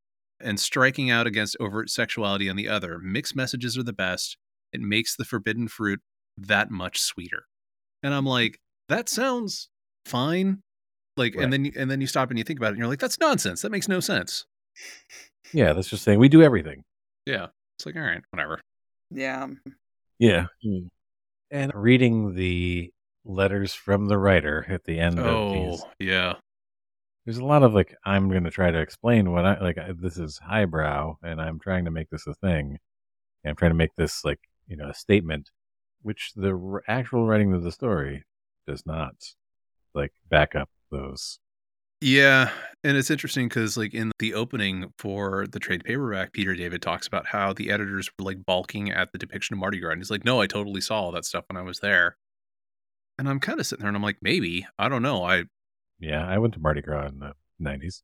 and striking out against overt sexuality on the other. Mixed messages are the best. It makes the forbidden fruit that much sweeter. And I'm like, that sounds fine. Like, Right. and then and then you stop and you think about it, and you're like, that's nonsense. That makes no sense. yeah, that's just saying we do everything. Yeah. It's like, all right, whatever. Yeah. Yeah. Hmm. And reading the letters from the writer at the end of Oh, these, yeah. there's a lot of like, I'm going to try to explain what I like. I, this is highbrow, and I'm trying to make this a thing. And I'm trying to make this like, you know, a statement, which the r- actual writing of the story does not like back up those. Yeah, and it's interesting because, like, in the opening for the trade paperback, Peter David talks about how the editors were like balking at the depiction of Mardi Gras, and he's like, "No, I totally saw all that stuff when I was there." And I'm kind of sitting there, and I'm like, maybe I don't know. I Yeah, I went to Mardi Gras in the 90s.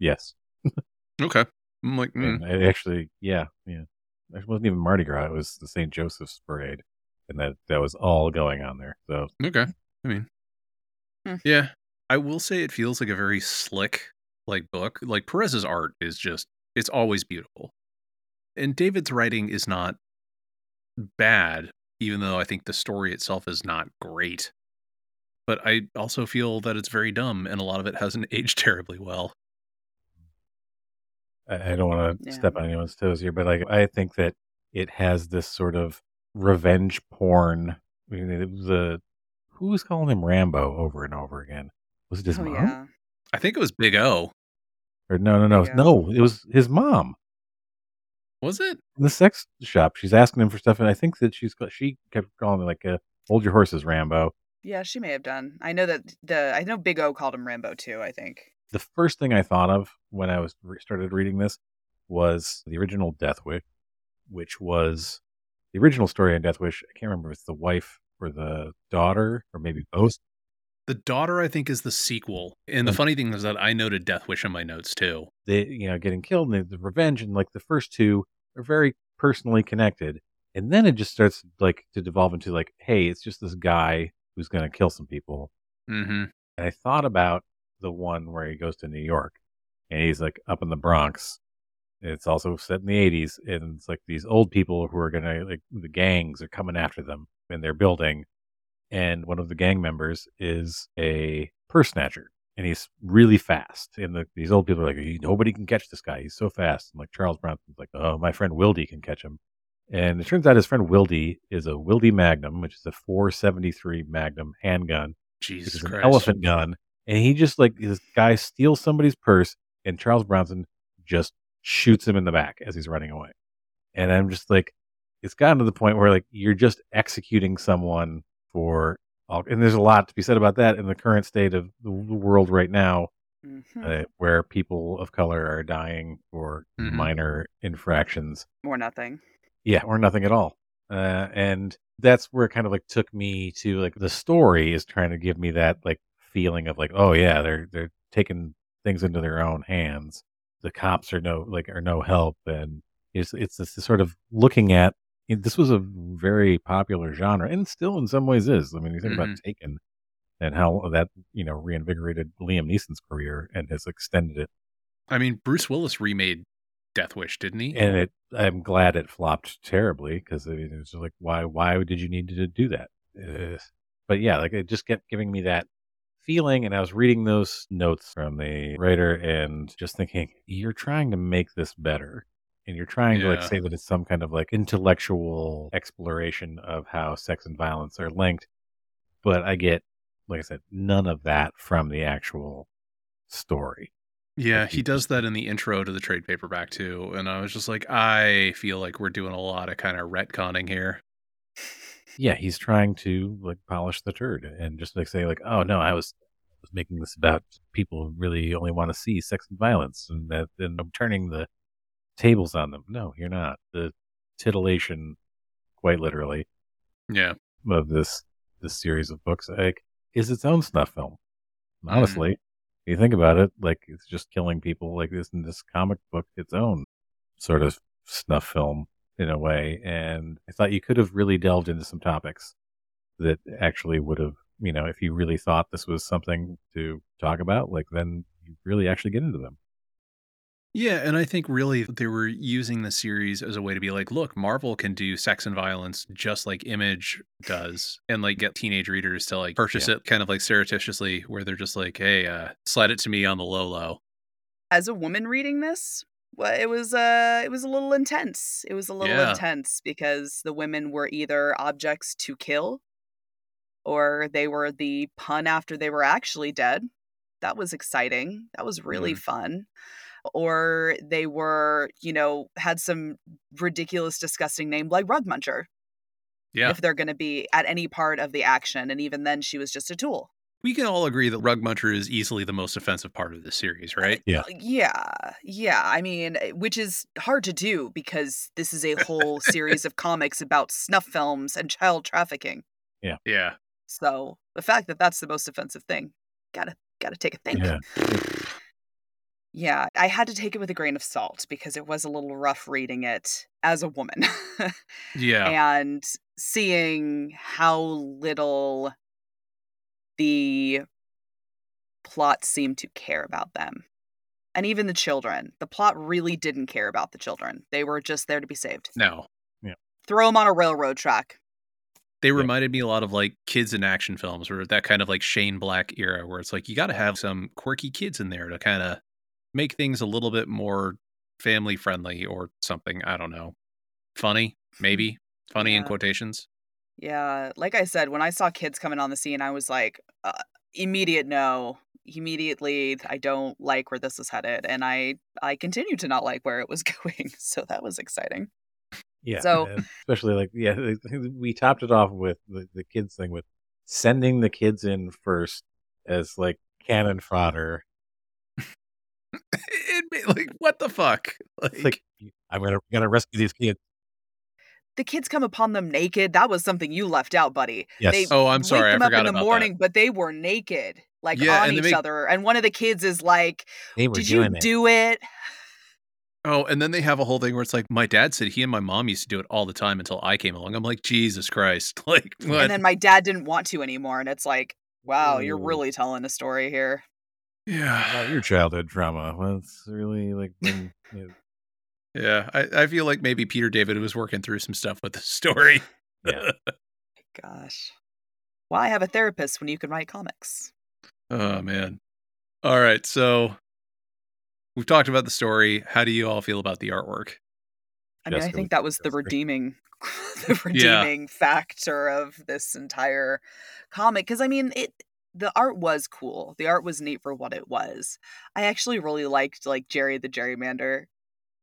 Yes. okay. I'm like, mm, it actually, yeah, yeah. It wasn't even Mardi Gras. It was the St. Joseph's Parade. And that, that was all going on there. So okay. I mean, Hmm. yeah, I will say it feels like a very slick like book. Like Perez's art is just it's always beautiful, and David's writing is not bad, even though I think the story itself is not great. But I also feel that it's very dumb, and a lot of it hasn't [laughs] aged terribly well. I, I don't want to Yeah. step on anyone's toes here, but like I think that it has this sort of revenge porn. I mean, it was who was calling him Rambo over and over again? Was it his oh mom? yeah. I think it was Big O. Or no, no, no, Yeah. no. It was his mom Was it? in the sex shop. She's asking him for stuff, and I think that she's she kept calling him like, uh, "Hold your horses, Rambo." Yeah, she may have done. I know that the I know Big O called him Rambo too, I think. the first thing I thought of when I was re- started reading this was the original Death Wish, which was the original story on Death Wish. I can't remember if it's the wife or the daughter or maybe both. The daughter, I think, is the sequel. And the funny thing is that I noted Death Wish in my notes too. They, you know, getting killed and the, the revenge and like the first two are very personally connected, and then it just starts like to devolve into like, hey, it's just this guy who's going to kill some people, Mm-hmm. And I thought about the one where he goes to New York and he's like up in the Bronx. It's also set in the 80s. And it's like these old people who are going to, like, the gangs are coming after them in their building. And one of the gang members is a purse snatcher and he's really fast. And the, these old people are like, nobody can catch this guy. He's so fast. And like Charles Bronson's like, oh, my friend Wildey can catch him. And it turns out his friend Wildey is a Wildey Magnum, which is a 473 Magnum handgun Jesus it's an Christ. elephant gun, and he just like this guy steals somebody's purse, and Charles Bronson just shoots him in the back as he's running away. And I'm just like, it's gotten to the point where like you're just executing someone for all, and there's a lot to be said about that in the current state of the world right now, Mhm. uh, where people of color are dying for Mhm. minor infractions Or nothing. yeah, or nothing at all. Uh, and that's where it kind of like took me to like the story is trying to give me that like feeling of like, oh yeah, they're they're taking things into their own hands. The cops are no like are no help, and it's it's this sort of looking at. This was a very popular genre, and still in some ways is. I mean, you think about mm-hmm. Taken and how that you know reinvigorated Liam Neeson's career and has extended it I mean, Bruce Willis remade Death Wish, didn't he? and it i'm glad it flopped terribly because it was like why why did you need to do that Ugh. but yeah like it just kept giving me that feeling and i was reading those notes from the writer and just thinking you're trying to make this better and you're trying to like say that it's some kind of like intellectual exploration of how sex and violence are linked. But I get, like I said, none of that from the actual story. Yeah, he does that in the intro to the trade paperback too. And I was just like, I feel like we're doing a lot of kind of retconning here. Yeah, he's trying to like polish the turd and just like say like, oh no, I was was making this about people who really only want to see sex and violence, and that then I'm turning the tables on them. No, you're not. The titillation, quite literally, Yeah. of this this series of books like is its own snuff film. Mm-hmm. Honestly, if you think about it, like it's just killing people like this in this comic book its own sort of snuff film in a way. And I thought you could have really delved into some topics that actually would have, you know, if you really thought this was something to talk about, like then you really actually get into them. Yeah, and I think really they were using the series as a way to be like, look, Marvel can do sex and violence just like Image does, and like get teenage readers to like purchase it kind of like surreptitiously, where they're just like, hey, uh, slide it to me on the low low. As a woman reading this, well, it was uh it was a little intense. It was a little Yeah. intense because the women were either objects to kill or they were the pun after they were actually dead. That was exciting. That was really fun. Or they were, you know, had some ridiculous, disgusting name like Rug Muncher Yeah, if they're going to be at any part of the action. And even then, she was just a tool. we can all agree that Rug Muncher is easily the most offensive part of the series, right? Yeah. Uh, Yeah. Yeah. I mean, eh, which is hard to do because this is a whole series of comics about snuff films and child trafficking. Yeah. Yeah, So the fact that that's the most offensive thing, gotta gotta take a think. Yeah. [sighs] Yeah, I had to take it with a grain of salt because it was a little rough reading it as a woman. [laughs] yeah, and seeing how little the plot seemed to care about them. And even the children. The plot really didn't care about the children. They were just there to be saved. no. Yeah. Throw them on a railroad track. They Yeah. reminded me a lot of like kids in action films or that kind of like Shane Black era where it's like you got to have some quirky kids in there to kind of make things a little bit more family friendly or something. I don't know. Funny, maybe. Funny in quotations. Yeah, like I said, when I saw kids coming on the scene, I was like, uh, immediate no. Immediately, I don't like where this is headed, and I I continue to not like where it was [laughs] going. So that was exciting. Yeah. So- especially like yeah, we topped it off with the, the kids thing with sending the kids in first as like cannon fodder. It, made- like what the fuck? Like, like I'm gonna gonna rescue these kids. The kids come upon them naked. That was something you left out, buddy. Yes. They Oh, I'm wake sorry, I them up in the about that. morning, but they were naked, like Yeah, on each make- other. And one of the kids is like, They were "Did you it. do it?" oh, and then they have a whole thing where it's like my dad said he and my mom used to do it all the time until I came along. I'm like, Jesus Christ. [laughs] Like what? And then my dad didn't want to anymore, and it's like, wow, you're really telling a story here. Yeah. About your childhood trauma. that's really like when, you know, Yeah. I, I feel like maybe Peter David was working through some stuff with the story. yeah. [laughs] Gosh, why have a therapist when you can write comics? Oh man. All right, so we've talked about the story. How do you all feel about the artwork? I mean, I think that was the redeeming, [laughs] the redeeming factor of this entire comic. Because I mean, it the art was cool. The art was neat for what it was. I actually really liked like Jerry the Gerrymander.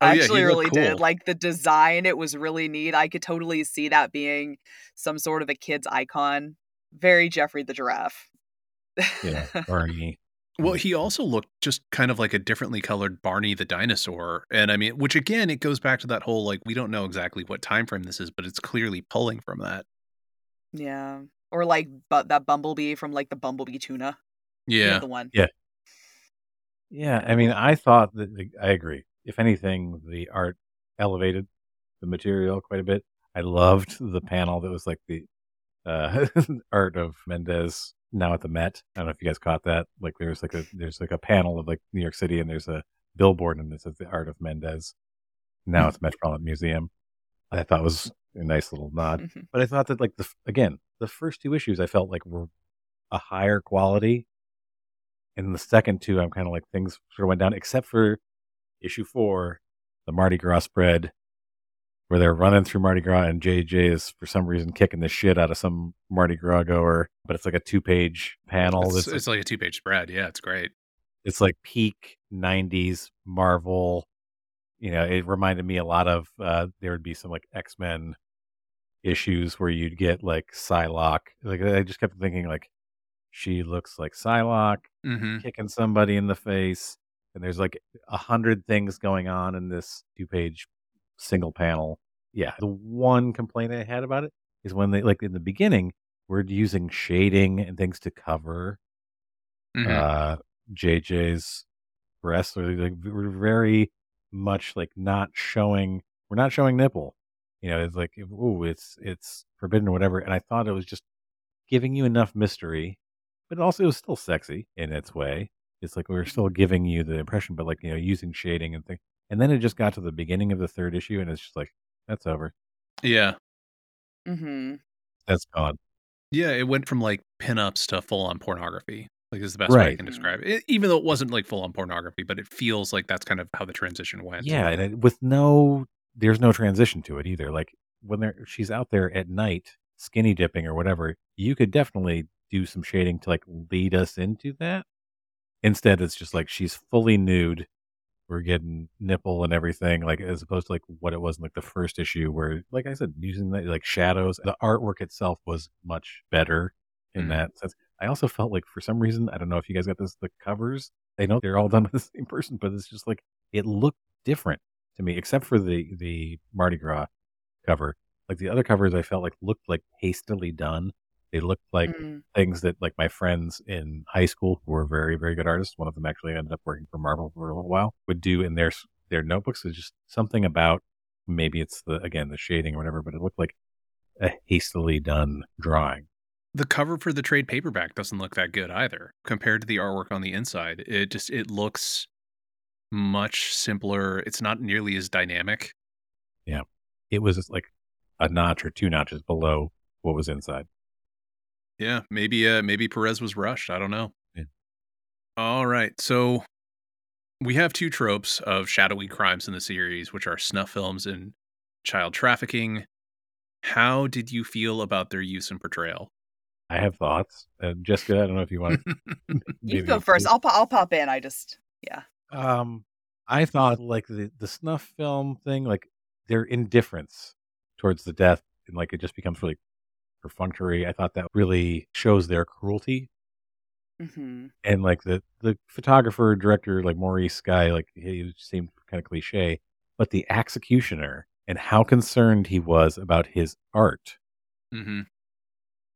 Oh, I yeah, he actually looked really cool. did. Like the design, it was really neat. I could totally see that being some sort of a kid's icon. Very Geoffrey the Giraffe. Yeah. [laughs] Barney. Well, mm. he also looked just kind of like a differently colored Barney the dinosaur. And I mean, which again, it goes back to that whole like we don't know exactly what time frame this is, but it's clearly pulling from that. yeah. Or like but that bumblebee from like the bumblebee tuna. You know Yeah. the one. Yeah, yeah. I mean, I thought that the, I agree. If anything, the art elevated the material quite a bit. I loved the panel that was like the uh, [laughs] art of Mendez now at the Met. I don't know if you guys caught that. Like there's like a there's like a panel of like New York City, and there's a billboard, and it says the art of Mendez now [laughs] at the Metropolitan Museum. I thought was a nice little nod. Mhm. But I thought that like the again the first two issues I felt like were a higher quality, and the second two I'm kind of like things sort of went down except for issue four, the Mardi Gras spread where they're running through Mardi Gras and JJ is for some reason kicking the shit out of some Mardi Gras goer, but it's like a two page panel. It's, it's like a two page spread. Yeah, it's great. It's like peak 90s Marvel. You know, it reminded me a lot of uh, there would be some like X Men issues where you'd get like Psylocke. Like I just kept thinking like she looks like Psylocke hmm kicking somebody in the face, and there's like a hundred things going on in this two page single panel. Yeah, the one complaint I had about it is when they like in the beginning we're using shading and things to cover hmm uh JJ's breasts or like we're very much like not showing we're not showing nipple. You know, it's like ooh, it's it's forbidden or whatever. And I thought it was just giving you enough mystery, but also it was still sexy in its way. It's like we were still giving you the impression, but like you know, using shading and things. And then it just got to the beginning of the third issue, and it's just like that's over. Yeah. Mm-hmm. That's gone. Yeah, it went from like pinups to full on pornography. Like is the best way I can describe it. Even though it wasn't like full on pornography, but it feels like that's kind of how the transition went. Yeah, and it, with no, there's no transition to it either. Like when they're she's out there at night, skinny dipping or whatever, you could definitely do some shading to like lead us into that. Instead, it's just like she's fully nude. We're getting nipple and everything, like as opposed to like what it was in like the first issue, where like I said, using the, like shadows. The artwork itself was much better in Mhm. that sense. I also felt like for some reason, I don't know if you guys got this, the covers. I know they're all [laughs] done by the same person, but it's just like it looked different to me, except for the the Mardi Gras cover. Like the other covers, I felt like looked like hastily done. They looked like Mm. things that like my friends in high school who were very very good artists. One of them actually ended up working for Marvel for a little while. Would do in their their notebooks. It's just something about maybe it's the again the shading or whatever, but it looked like a hastily done drawing. The cover for the trade paperback doesn't look that good either compared to the artwork on the inside. It just it looks much simpler. It's not nearly as dynamic. Yeah. It was like a notch or two notches below what was inside. Yeah, maybe uh maybe Perez was rushed. I don't know. Yeah. All right. So we have two tropes of shadowy crimes in the series, which are snuff films and child trafficking. How did you feel about their use and portrayal? I have thoughts. Uh, Jessica, I don't know if you want to. [laughs] You go first. I'll po- I'll pop in. I just yeah. Um, I thought like the the snuff film thing, like their indifference towards the death, and like it just becomes really perfunctory. I thought that really shows their cruelty, hmm and like the the photographer director, like Maurice Guy, like he seemed kind of cliche, but the executioner and how concerned he was about his art. hmm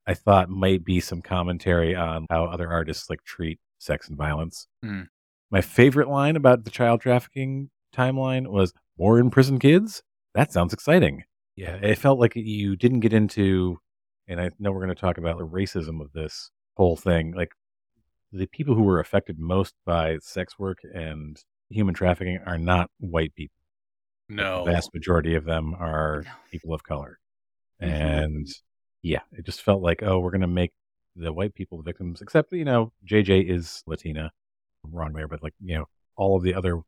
I thought might be some commentary on how other artists like treat sex and violence. Mm. My favorite line about the child trafficking timeline was more in prison kids. That sounds exciting. Yeah, it felt like you didn't get into, and I know we're going to talk about the racism of this whole thing. Like the people who were affected most by sex work and human trafficking are not white people. No. The vast majority of them are No. people of color. Mhm. And yeah, it just felt like, oh, we're going to make the white people the victims, except, you know, JJ is Latina. Wrong there, but like, you know, all of the other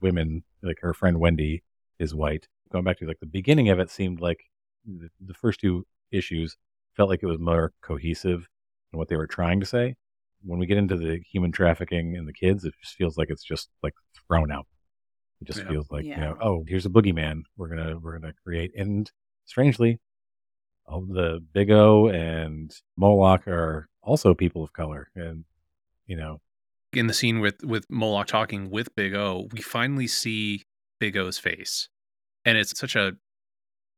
women, like her friend Wendy is white. Going back to like the beginning of it seemed like the, the first two issues felt like it was more cohesive in what they were trying to say. When we get into the human trafficking and the kids, it just feels like it's just like thrown out. It just Yeah. feels like, you know, oh, here's a boogeyman we're gonna we're gonna create. And strangely, all the Big O and Moloch are also people of color. And you know, in the scene with with Moloch talking with Big O, we finally see Big O's face, and it's such a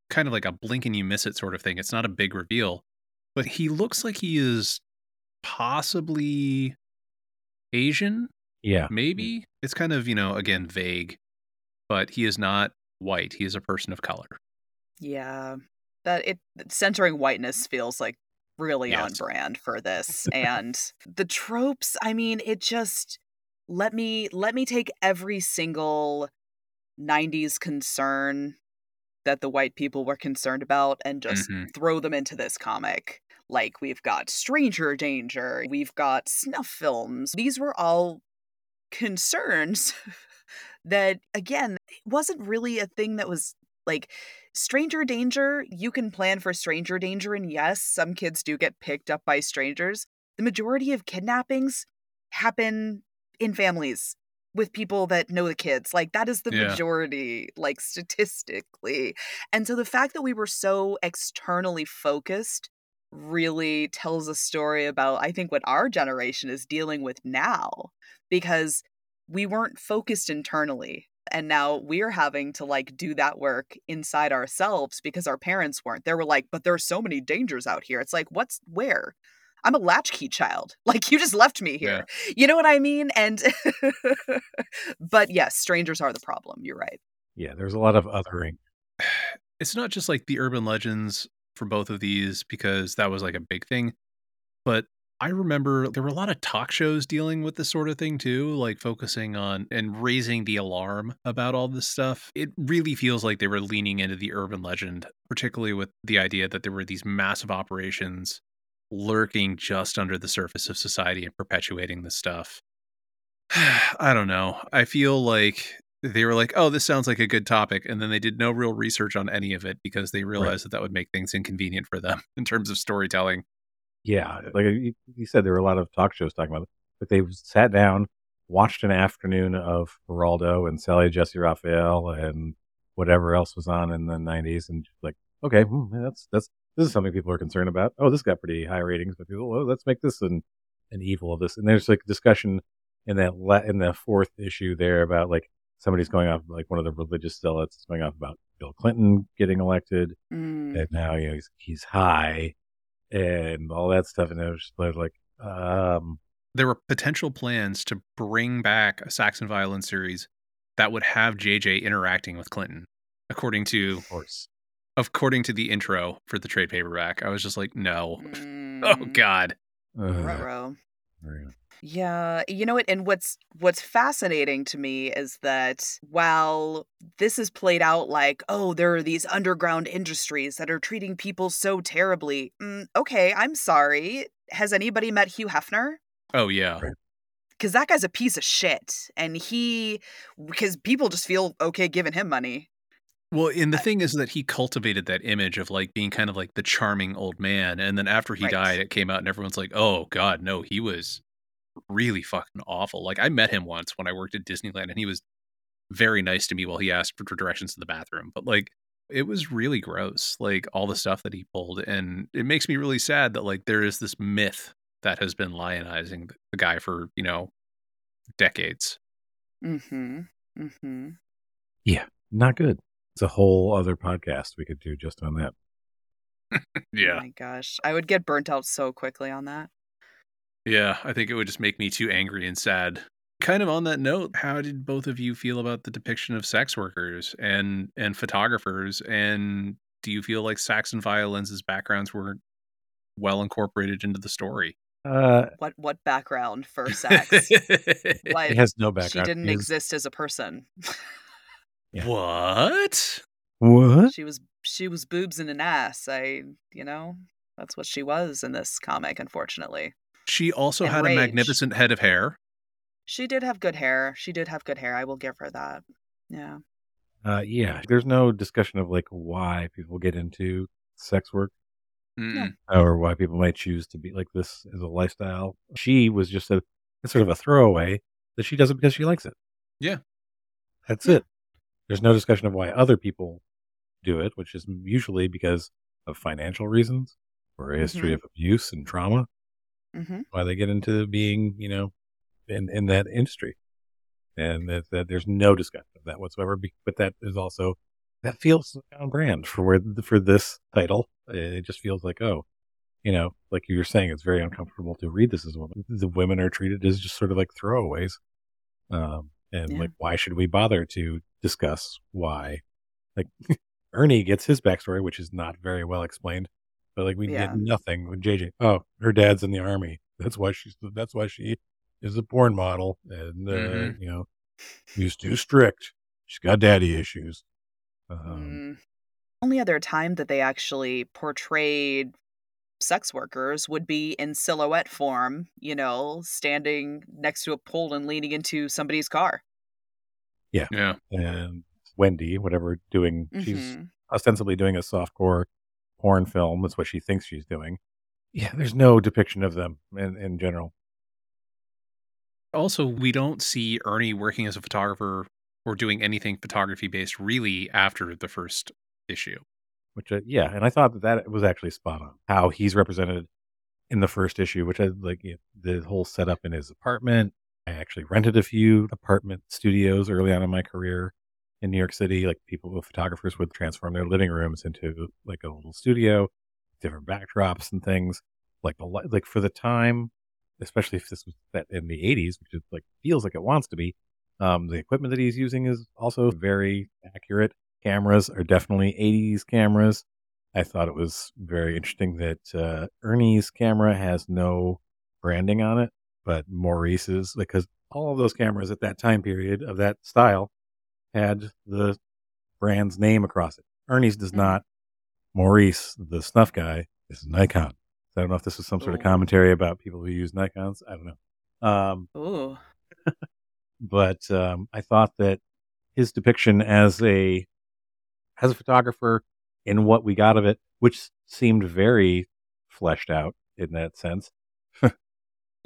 kind of like a blink and you miss it sort of thing. It's not a big reveal, but he looks like he is possibly Asian, yeah, maybe. It's kind of you know again vague, but he is not white. He is a person of color. Yeah. That it centering whiteness feels like really on brand for this. [laughs] and the tropes, I mean, it just let me let me take every single 90s concern that the white people were concerned about and just Mhm. throw them into this comic. Like we've got Stranger Danger, we've got snuff films. These were all concerns [laughs] that again it wasn't really a thing that was like stranger danger you can plan for stranger danger and yes some kids do get picked up by strangers the majority of kidnappings happen in families with people that know the kids like that is the Yeah. majority like statistically and so the fact that we were so externally focused really tells a story about i think what our generation is dealing with now because we weren't focused internally and now we're having to like do that work inside ourselves because our parents weren't. They were like but there's so many dangers out here. It's like what's where? I'm a latchkey child. [laughs] Like you just left me here. You know what i mean? And [laughs] but yes strangers are the problem you're right. Yeah, there's a lot of othering. [sighs] it's not just like the urban legends for both of these because that was like a big thing but i remember there were a lot of talk shows dealing with this sort of thing too like focusing on and raising the alarm about all this stuff. It really feels like they were leaning into the urban legend particularly with the idea that there were these massive operations lurking just under the surface of society and perpetuating this stuff. [sighs] I don't know. I feel like they were like, "Oh, this sounds like a good topic," and then they did no real research on any of it because they realized that that would make things inconvenient for them [laughs] in terms of storytelling. Yeah, like you, you said, there were a lot of talk shows talking about it. But they sat down, watched an afternoon of Geraldo and Sally Jessy Raphael and whatever else was on in the '90s, and like, okay, hmm, that's that's this is something people are concerned about. Oh, this got pretty high ratings, but people, well, let's make this an an evil of this. And there's like discussion in that le- in the fourth issue there about like somebody's going off like one of the religious zealots is going off about Bill Clinton getting elected Mm. and now you know he's, he's high and all that stuff and it was just like um There were potential plans to bring back a Sax and violin series that would have JJ interacting with Clinton, according to of course according to the intro for the trade paperback. I was just like, no, [laughs] oh Mm. god, Ugh. Ruh-roh. Right. Yeah, you know what and what's what's fascinating to me is that while this is played out like, oh, there are these underground industries that are treating people so terribly. Mm, okay, I'm sorry. Has anybody met Hugh Hefner? oh yeah, Right. Cuz that guy's a piece of shit and he because people just feel okay giving him money. Well, and the thing is that he cultivated that image of like being kind of like the charming old man. And then after he Right. died, it came out and everyone's like, oh, God, no, he was really fucking awful. Like, I met him once when I worked at Disneyland and he was very nice to me while he asked for directions to the bathroom. But like, it was really gross, like all the stuff that he pulled. And it makes me really sad that like there is this myth that has been lionizing the guy for, you know, decades. Mm-hmm. Mm-hmm. Yeah. Not good it's a whole other podcast we could do just on that [laughs] yeah. Oh my gosh. I would get burnt out so quickly on that. Yeah, I think it would just make me too angry and sad. Kind of on that note, how did both of you feel about the depiction of sex workers and and photographers? And do you feel like Sax and violins' backgrounds were well incorporated into the story? uh What what background for sex? [laughs] Like it has no background. she didn't is- exist as a person. [laughs] Yeah. What? what she was she was boobs and an ass. I you know that's what she was in this comic. Unfortunately, She also had rage. a magnificent head of hair. she did have good hair. She did have good hair. I will give her that. Yeah. uh yeah there's no discussion of like why people get into sex work Mm-mm. or why people might choose to be like this as a lifestyle. She was just a it's sort of a throwaway that she does it because she likes it. Yeah. That's Yeah. it. There's no discussion of why other people do it, which is usually because of financial reasons or a history Mhm. of abuse and trauma. Mm-hmm. Why they get into being, you know, in in that industry, and that, that there's no discussion of that whatsoever. But that is also that feels on brand for where for this title. It just feels like oh, you know, like you were saying, it's very uncomfortable to read this as a woman. The women are treated as just sort of like throwaways. Um, and Yeah. like, why should we bother to discuss why? Like, [laughs] Ernie gets his backstory, which is not very well explained, but like we Yeah. get nothing with JJ. Oh, her dad's in the army. That's why she's. That's why she is a porn model, and uh, Mhm. you know, he's too strict. She's got daddy issues. Um, Mm. Only other time that they actually portrayed sex workers would be in silhouette form, you know, standing next to a pole and leaning into somebody's car. Yeah. Yeah. And Wendy, whatever, doing. She's Mhm. ostensibly doing a softcore porn film. That's what she thinks she's doing. Yeah, there's no depiction of them in, in general. Also, we don't see Ernie working as a photographer or doing anything photography based really after the first issue. Which, uh, yeah, and I thought that that was actually spot on. How he's represented in the first issue, which I like you know, the whole setup in his apartment. I actually rented a few apartment studios early on in my career in New York City. Like people, photographers would transform their living rooms into like a little studio, different backdrops and things. Like the like for the time, especially if this was set in the '80s, which is like feels like it wants to be. Um, the equipment that he's using is also very accurate. Cameras are definitely 80s cameras. I thought it was very interesting that uh, Ernie's camera has no branding on it, but Maurice's, because all of those cameras at that time period of that style had the brand's name across it. Ernie's does Mhm. not. Maurice, the snuff guy, is Nikon. So I don't know if this was some sort of commentary about people who use Nikons. I don't know. Um, Ooh. [laughs] but um, I thought that his depiction as a as a photographer in what we got of it, which seemed very fleshed out in that sense.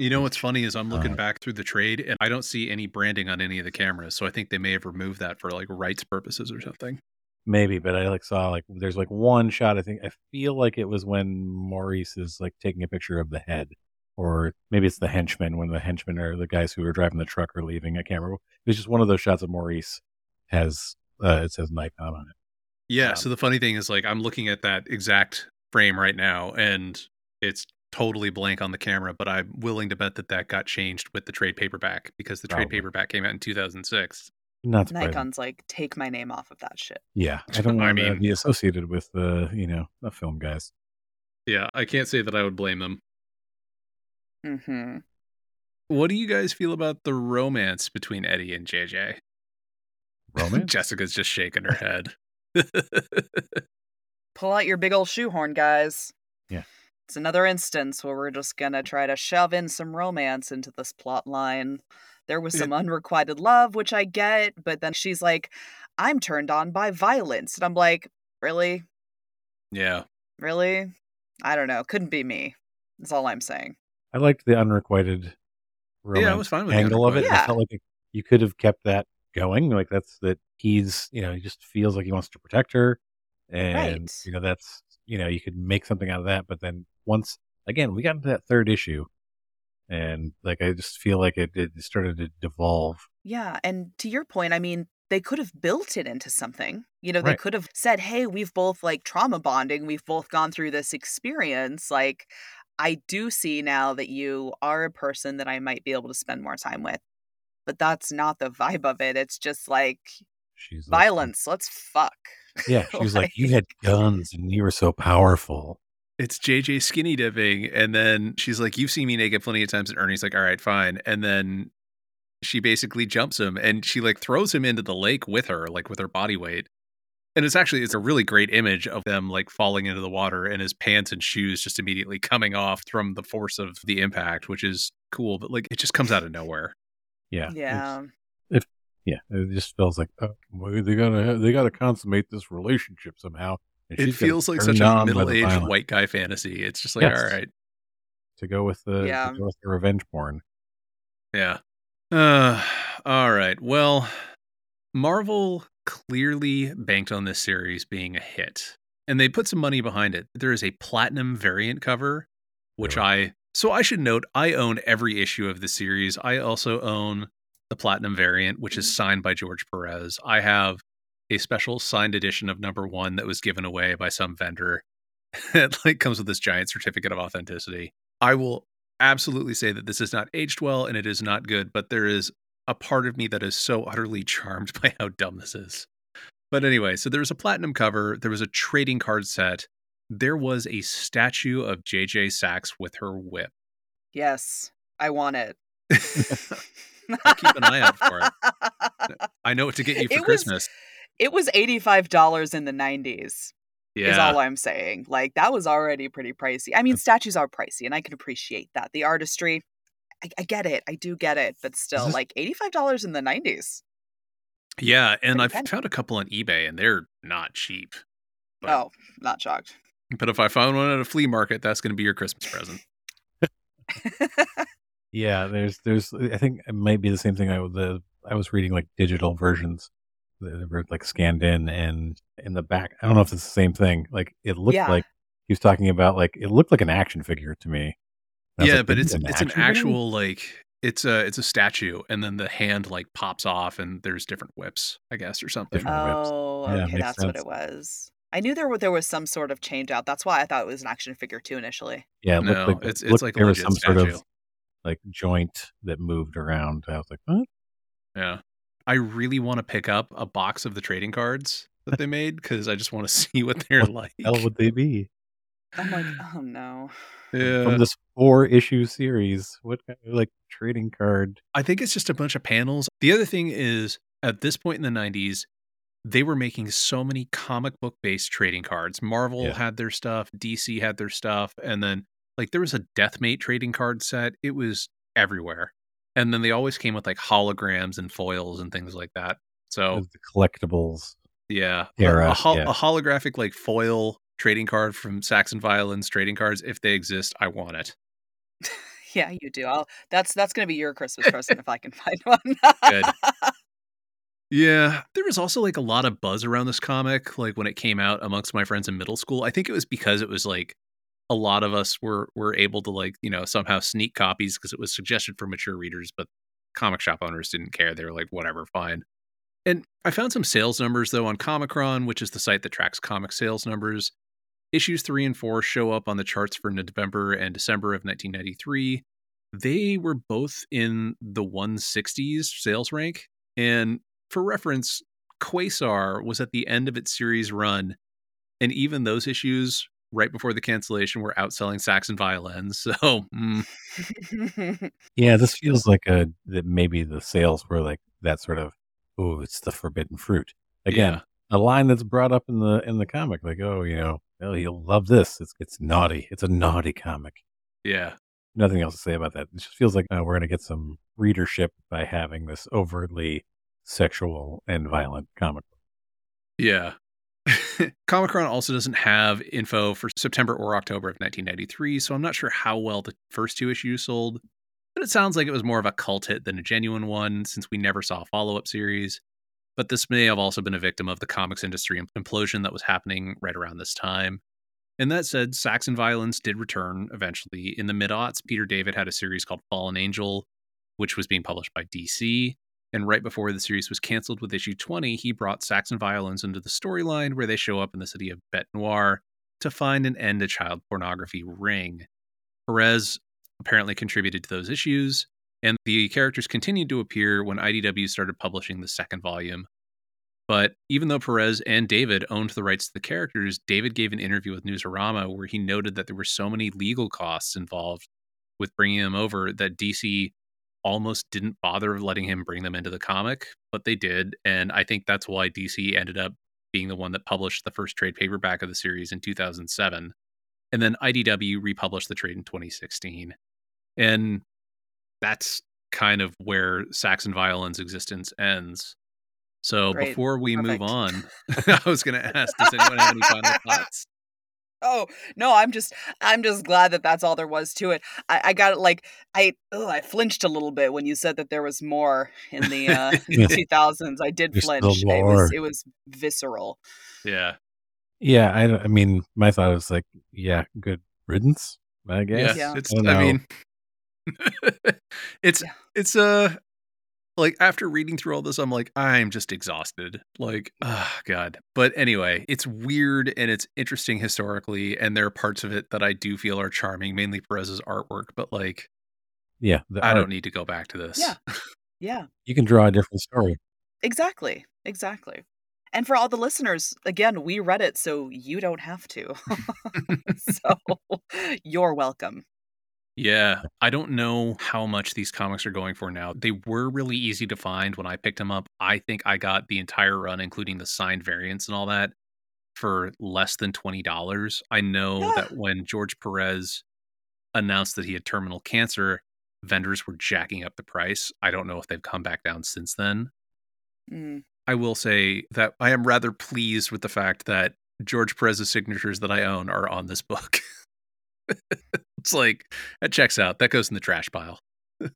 You know what's funny is I'm looking Uh, back through the trade and I don't see any branding on any of the cameras. So I think they may have removed that for like rights purposes or something. Maybe, but I like saw like there's like one shot. I think I feel like it was when Maurice is like taking a picture of the head, or maybe it's the henchmen when the henchmen are the guys who are driving the truck or leaving. I can't remember. It was just one of those shots of Maurice has uh, it says Nikon on it. Yeah. Um, so the funny thing is, like, I'm looking at that exact frame right now, and it's totally blank on the camera. But I'm willing to bet that that got changed with the trade paperback because the trade Probably. paperback came out in 2006. Not. Nikon's like, take my name off of that shit. Yeah, [laughs] I don't I want to mean- be associated with the you know the film guys. Yeah, I can't say that I would blame them. Mm-hmm. What do you guys feel about the romance between Eddie and JJ? [laughs] Romance. Jessica's just shaking her [laughs] head. Pull out your big old shoehorn, guys. Yeah. It's another instance where we're just gonna try to shove in some romance into this plot line. There was some unrequited love, which I get, but then she's like, I'm turned on by violence. And I'm like, really? yeah. Really? I don't know. Couldn't be me. That's all I'm saying. I liked the unrequited romance Yeah, I was fine with the angle of it. unrequited. I felt like you could have kept that going. Like that's that he's you know he just feels like he wants to protect her, and Right. you know that's you know you could make something out of that. But then once again we got into that third issue, and like I just feel like it, it started to devolve. Yeah, and to your point, I mean, they could have built it into something. You know, they Right. could have said, "Hey, we've both like trauma bonding. We've both gone through this experience. Like, I do see now that you are a person that I might be able to spend more time with." But that's not the vibe of it. It's just like She's like, violence. Let's fuck. Yeah, [laughs] she was like, "You had guns and you were so powerful." It's JJ skinny dipping. And then she's like, You've seen me naked plenty of times. And Ernie's like, All right, fine. And then she basically jumps him and she like throws him into the lake with her, like with her body weight. And it's actually it's a really great image of them like falling into the water and his pants and shoes just immediately coming off from the force of the impact, which is cool, but like it just comes out of nowhere. Yeah, it's- Yeah. yeah. It just feels like oh, well, they gotta have, they gotta consummate this relationship somehow. And It feels like such a on by the middle aged white guy fantasy. It's just like, Yes. all right, to go with the Yeah. go with the revenge porn. Yeah. Uh, all right. Well, Marvel clearly banked on this series being a hit, and they put some money behind it. There is a platinum variant cover, which Really? I so I should note I own every issue of the series. I also own the platinum variant, which is signed by George Perez. I have a special signed edition of number one that was given away by some vendor. [laughs] it like comes with this giant certificate of authenticity. I will absolutely say that this is not aged well and it is not good, but there is a part of me that is so utterly [laughs] charmed by how dumb this is. But anyway, so there was a platinum cover, there was a trading card set, there was a statue of JJ Sachs with her whip. Yes. I want it. [laughs] I'll keep an eye out for it. I know what to get you for It was- Christmas. It was $85 in the 90s. yeah. is all I'm saying. Like that was already pretty pricey. I mean, statues are pricey, and I can appreciate that. The artistry, I, I get it. I do get it, but still, this- like eighty five dollars in the nineties. Yeah, and Pretty I penny. found a couple on eBay and they're not cheap. But, Oh, not shocked. but if I found one at a flea market, that's going to be your Christmas present. [laughs] Yeah, there's there's I think it might be the same thing. I the I was reading like digital versions that were like scanned in, and in the back, I don't know if it's the same thing. Like it looked Yeah. like he was talking about like it looked like an action figure to me. And I was Yeah, like, but it's is it's an action figure?" actual like it's a it's a statue, and then the hand like pops off, and there's different whips, I guess, or something. Different whips. Oh, Yeah, okay, makes that's what it was. I knew there were there was some sort of change out. That's why I thought it was an action figure too initially. Yeah, it looked No, like it's- it's looked like a there was legit some sort of like joint that moved around. I was like, what? Yeah, I really want to pick up a box of the trading cards that they made because I just want to [laughs] see what they're What like. Hell would they be I'm like, oh no. yeah, from this four issue series? What kind of like trading card? I think it's just a bunch of panels. The other thing is, at this point in the 90s, they were making so many comic book based trading cards. Marvel Yeah. had their stuff, DC had their stuff, and then like there was a Deathmate trading card set. It was everywhere. And then they always came with like holograms and foils and things like that. So, The collectibles. yeah, a- Era, a, hol- yeah. a holographic like foil trading card from Sax and Violins trading cards, if they exist, I want it. Yeah, you do. I'll that's that's gonna be your Christmas present if I can find [laughs] one. Good. [laughs] Yeah, there was also like a lot of buzz around this comic, like when it came out amongst my friends in middle school. I think it was because it was like a lot of us were were able to like you know somehow sneak copies because it was suggested for mature readers, but comic shop owners didn't care. They were like, whatever, fine. And I found some sales numbers though on Comichron, which is the site that tracks comic sales numbers. Issues three and four show up on the charts for November and December of 1993. They were both in the 160s sales rank. And for reference, Quasar was at the end of its series run, and even those issues right before the cancellation were outselling Sax and violins. So, mm, [laughs] Yeah, this feels like a that maybe the sales were like that sort of oh, it's the forbidden fruit. Again, yeah. a line that's brought up in the in the comic, like, oh, you know, well, you'll love this. It's it's naughty. It's a naughty comic. yeah, Nothing else to say about that. It just feels like uh, we're gonna get some readership by having this overtly sexual and violent comic. yeah. [laughs] Comichron also doesn't have info for September or October of 1993, so I'm not sure how well the first two issues sold. But it sounds like it was more of a cult hit than a genuine one, since we never saw a follow up series. But this may have also been a victim of the comics industry implosion that was happening right around this time. And that said, Sax and Violins did return eventually. In the mid aughts, Peter David had a series called Fallen Angel, which was being published by DC. And right before the series was canceled with issue 20, he brought Sax and violins into the storyline where they show up in the city of Bete Noire to find and end a child pornography ring. Perez apparently contributed to those issues, and the characters continued to appear when IDW started publishing the second volume. But even though Perez and David owned the rights to the characters, David gave an interview with Newsarama where he noted that there were so many legal costs involved with bringing them over that DC almost didn't bother letting him bring them into the comic, but they did. And I think that's why DC ended up being the one that published the first trade paperback of the series in 2007. And then IDW republished the trade in 2016. And that's kind of where Sax and Violin's existence ends. So Great. before we move on, [laughs] [laughs] I was going to ask, does anyone have any final [laughs] thoughts? Oh no, I'm just I'm just glad that that's all there was to it. I, I got it like I ugh, I flinched a little bit when you said that there was more in the [laughs] uh, Yeah. 2000s. I did There's flinch. It was it was visceral. Yeah. Yeah, I, I mean, my thought was like, yeah, good riddance, I guess. Yeah, Yeah. it's. I I, mean, [laughs] it's Yeah. it's uh like after reading through all this, I'm like, I'm just exhausted. Like, ah, God. But anyway, it's weird and it's interesting historically, and there are parts of it that I do feel are charming, mainly Perez's artwork. But like, Yeah, the I art- don't need to go back to this. Yeah. [laughs] Yeah, You can draw a different story. exactly, exactly. And for all the listeners, again, we read it, so you don't have to. [laughs] so you're welcome. Yeah, I don't know how much these comics are going for now. They were really easy to find when I picked them up. I think I got the entire run, including the signed variants and all that, for less than $20. I know Yeah. that when George Perez announced that he had terminal cancer, vendors were jacking up the price. I don't know if they've come back down since then. Mm. I will say that I am rather pleased with the fact that George Perez's signatures that I own are on this book. [laughs] it's like that checks out. That goes in the trash pile. [laughs]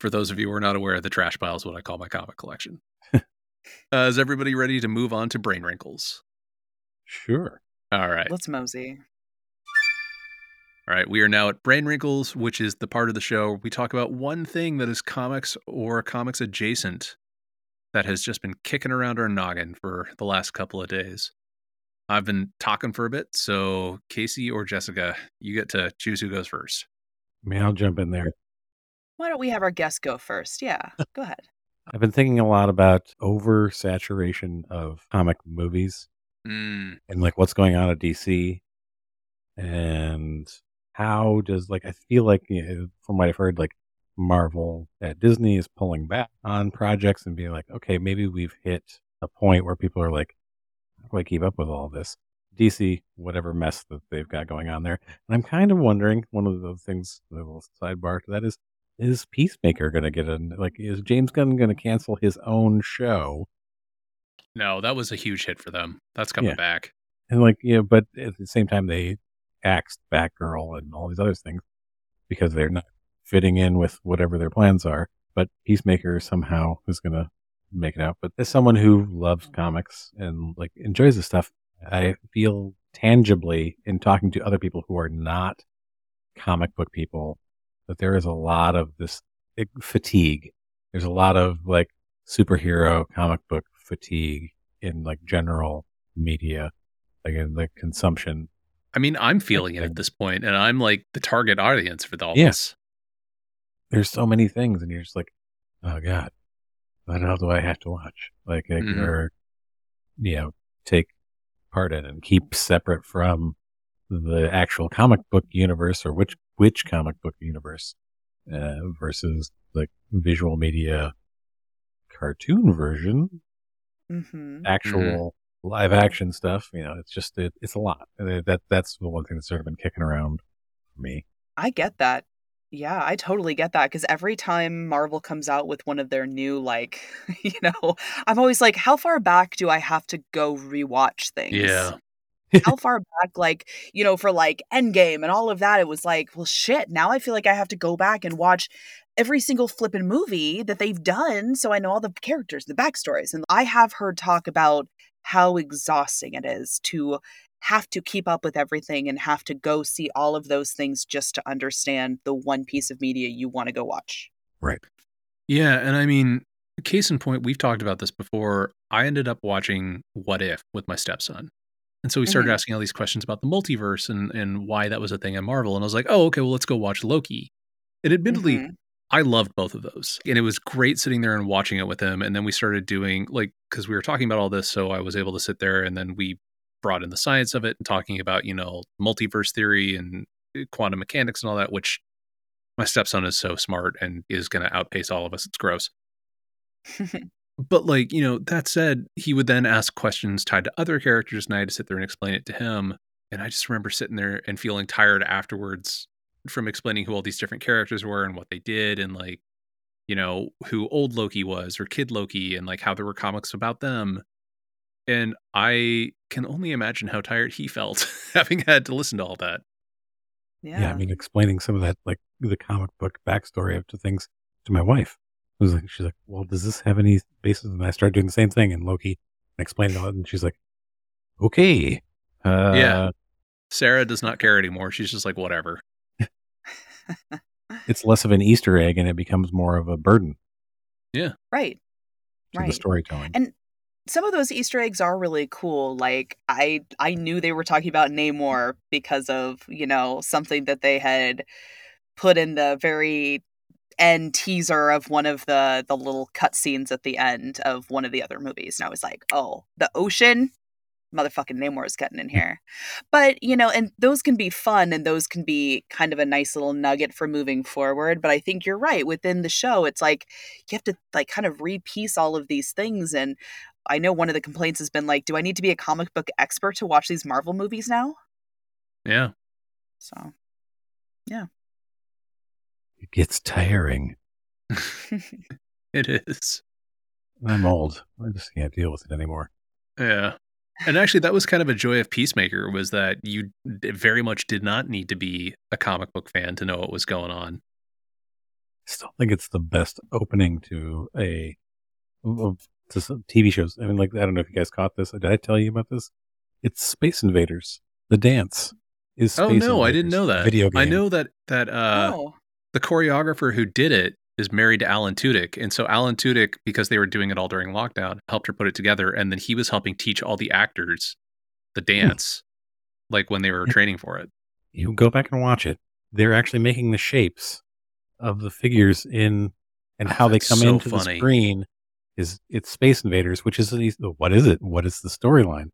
For those of you who are not aware, the trash pile is what I call my comic collection. [laughs] uh, is everybody ready to move on to brain wrinkles? Sure. All right. Let's mosey. All right, we are now at Brain Wrinkles, which is the part of the show where we talk about one thing that is comics or comics adjacent that has just been kicking around our noggin for the last couple of days. I've been talking for a bit, so Casey or Jessica, you get to choose who goes first. I mean, I'll jump in there. Why don't we have our guest go first? Yeah, [laughs] go ahead. I've been thinking a lot about oversaturation of comic movies Mm, and like what's going on at DC and how does like I feel like you know, from what I've heard like Marvel at Disney is pulling back on projects and being like okay maybe we've hit a point where people are like how keep up with all this DC whatever mess that they've got going on there and I'm kind of wondering one of the things the little sidebar to that is is Peacemaker going to get a like is James Gunn going to cancel his own show no, that was a huge hit for them. That's coming Yeah. back. And like, you know, but at the same time, they axed Batgirl and all these other things because they're not fitting in with whatever their plans are. But Peacemaker somehow is going to make it out. But as someone who loves comics and like enjoys this stuff, I feel tangibly in talking to other people who are not comic book people that there is a lot of this fatigue. There's a lot of like superhero comic book fatigue in like general media, like in the consumption. I mean, I'm feeling it at this point, and I'm like the target audience for all Yeah. this. There's so many things, and you're just like, oh god, what else do I have to watch? Like, like Mhm. or you know, take part in and keep separate from the actual comic book universe or which which comic book universe uh, versus like visual media cartoon version Mm-hmm. actual live action stuff. You know, it's just it, it's a lot. And That that's the one thing that's sort of been kicking around for me. I get that. Yeah, I totally get that because every time Marvel comes out with one of their new, like, [laughs] you know, I'm always like, how far back do I have to go rewatch things? Yeah. how [laughs] far back, like, you know, for like Endgame and all of that, it was like, well, shit, now I feel like I have to go back and watch every single flippin' movie that they've done so I know all the characters, the backstories. And I have heard talk about how exhausting it is to have to keep up with everything and have to go see all of those things just to understand the one piece of media you want to go watch. Right. Yeah, and I mean, case in point, we've talked about this before. I ended up watching What If with my stepson. And so we started Mhm. asking all these questions about the multiverse and, and why that was a thing in Marvel. And I was like, oh, okay, well, let's go watch Loki. And admittedly, Mhm. I loved both of those. And it was great sitting there and watching it with him. And then we started doing, like, because we were talking about all this. So I was able to sit there and then we brought in the science of it and talking about, you know, multiverse theory and uh, quantum mechanics and all that, which my stepson is so smart and is going to outpace all of us. It's gross. [laughs] But like, you know, that said, he would then ask questions tied to other characters and I had to sit there and explain it to him. And I just remember sitting there and feeling tired afterwards from explaining who all these different characters were and what they did and like, you know, who old Loki was or kid Loki and like how there were comics about them. And I can only imagine how tired he felt [laughs] having had to listen to all that. yeah. Yeah. I mean, explaining some of that, like the comic book backstory of to things to my wife. It was like, she's like, well, does this have any basis? And I started doing the same thing and Loki and explained all it. And she's like, okay. Uh, Yeah. Sarah does not care anymore. She's just like, whatever. [laughs] It's less of an Easter egg and it becomes more of a burden Yeah. right. to Right. the storytelling. And some of those Easter eggs are really cool. Like I I knew they were talking about Namor because of, you know, something that they had put in the very end teaser of one of the the little cutscenes at the end of one of the other movies. And I was like, oh, the ocean? Motherfucking Namor is getting in [laughs] here. But, you know, and those can be fun and those can be kind of a nice little nugget for moving forward. But I think you're right. Within the show, it's like you have to like kind of repiece all of these things and I know one of the complaints has been like, do I need to be a comic book expert to watch these Marvel movies now? Yeah. So, yeah. It gets tiring. [laughs] it is. I'm old. I just can't deal with it anymore. Yeah. And actually, that was kind of a joy of Peacemaker was that you very much did not need to be a comic book fan to know what was going on. I still think it's the best opening to a of to some TV shows. I mean, like I don't know if you guys caught this. Did I tell you about this? It's Space Invaders. The dance is. Space oh no, I didn't know that. Video game. I know that that uh, oh, the choreographer who did it is married to Alan Tudyk, and so Alan Tudyk, because they were doing it all during lockdown, helped her put it together, and then he was helping teach all the actors the dance, like when they were Yeah. training for it. You go back and watch it. They're actually making the shapes of the figures in and Oh, how they come so into the screen. Is it's Space Invaders, which is what is it? What is the storyline?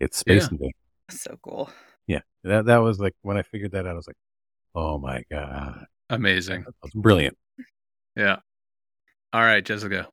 It's Space Yeah. Invaders. so cool. Yeah, that that was like when I figured that out. I was like, oh my god, Amazing. that was brilliant. Yeah. All right, Jessica.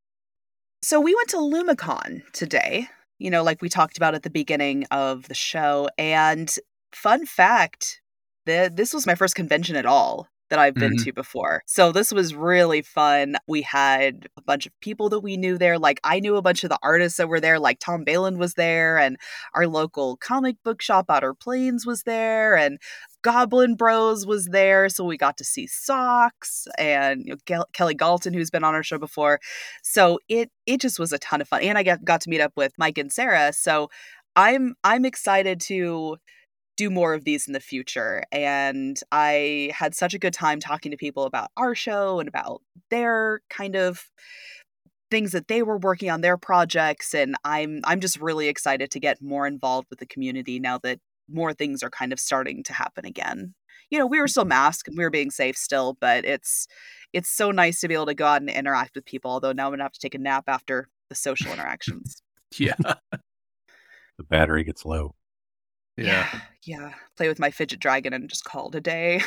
So we went to LumaCon today, you know, like we talked about at the beginning of the show. And fun fact, the, this was my first convention at all that I've been Mhm. to before. So this was really fun. We had a bunch of people that we knew there. Like I knew a bunch of the artists that were there, like Tom Balin was there, and our local comic book shop, Outer Plains, was there, and Goblin Bros was there. So we got to see Socks and you know, Kel- Kelly Galton, who's been on our show before so it it just was a ton of fun and i got, got to meet up with mike and sarah so i'm i'm excited to do more of these in the future and i had such a good time talking to people about our show and about their kind of things that they were working on their projects and i'm i'm just really excited to get more involved with the community now that more things are kind of starting to happen again you know we were still mm-hmm. masked and we were being safe still but it's it's so nice to be able to go out and interact with people although now i'm gonna have to take a nap after the social interactions [laughs] Yeah. [laughs] The battery gets low. Yeah. yeah play with my fidget dragon and just call it a day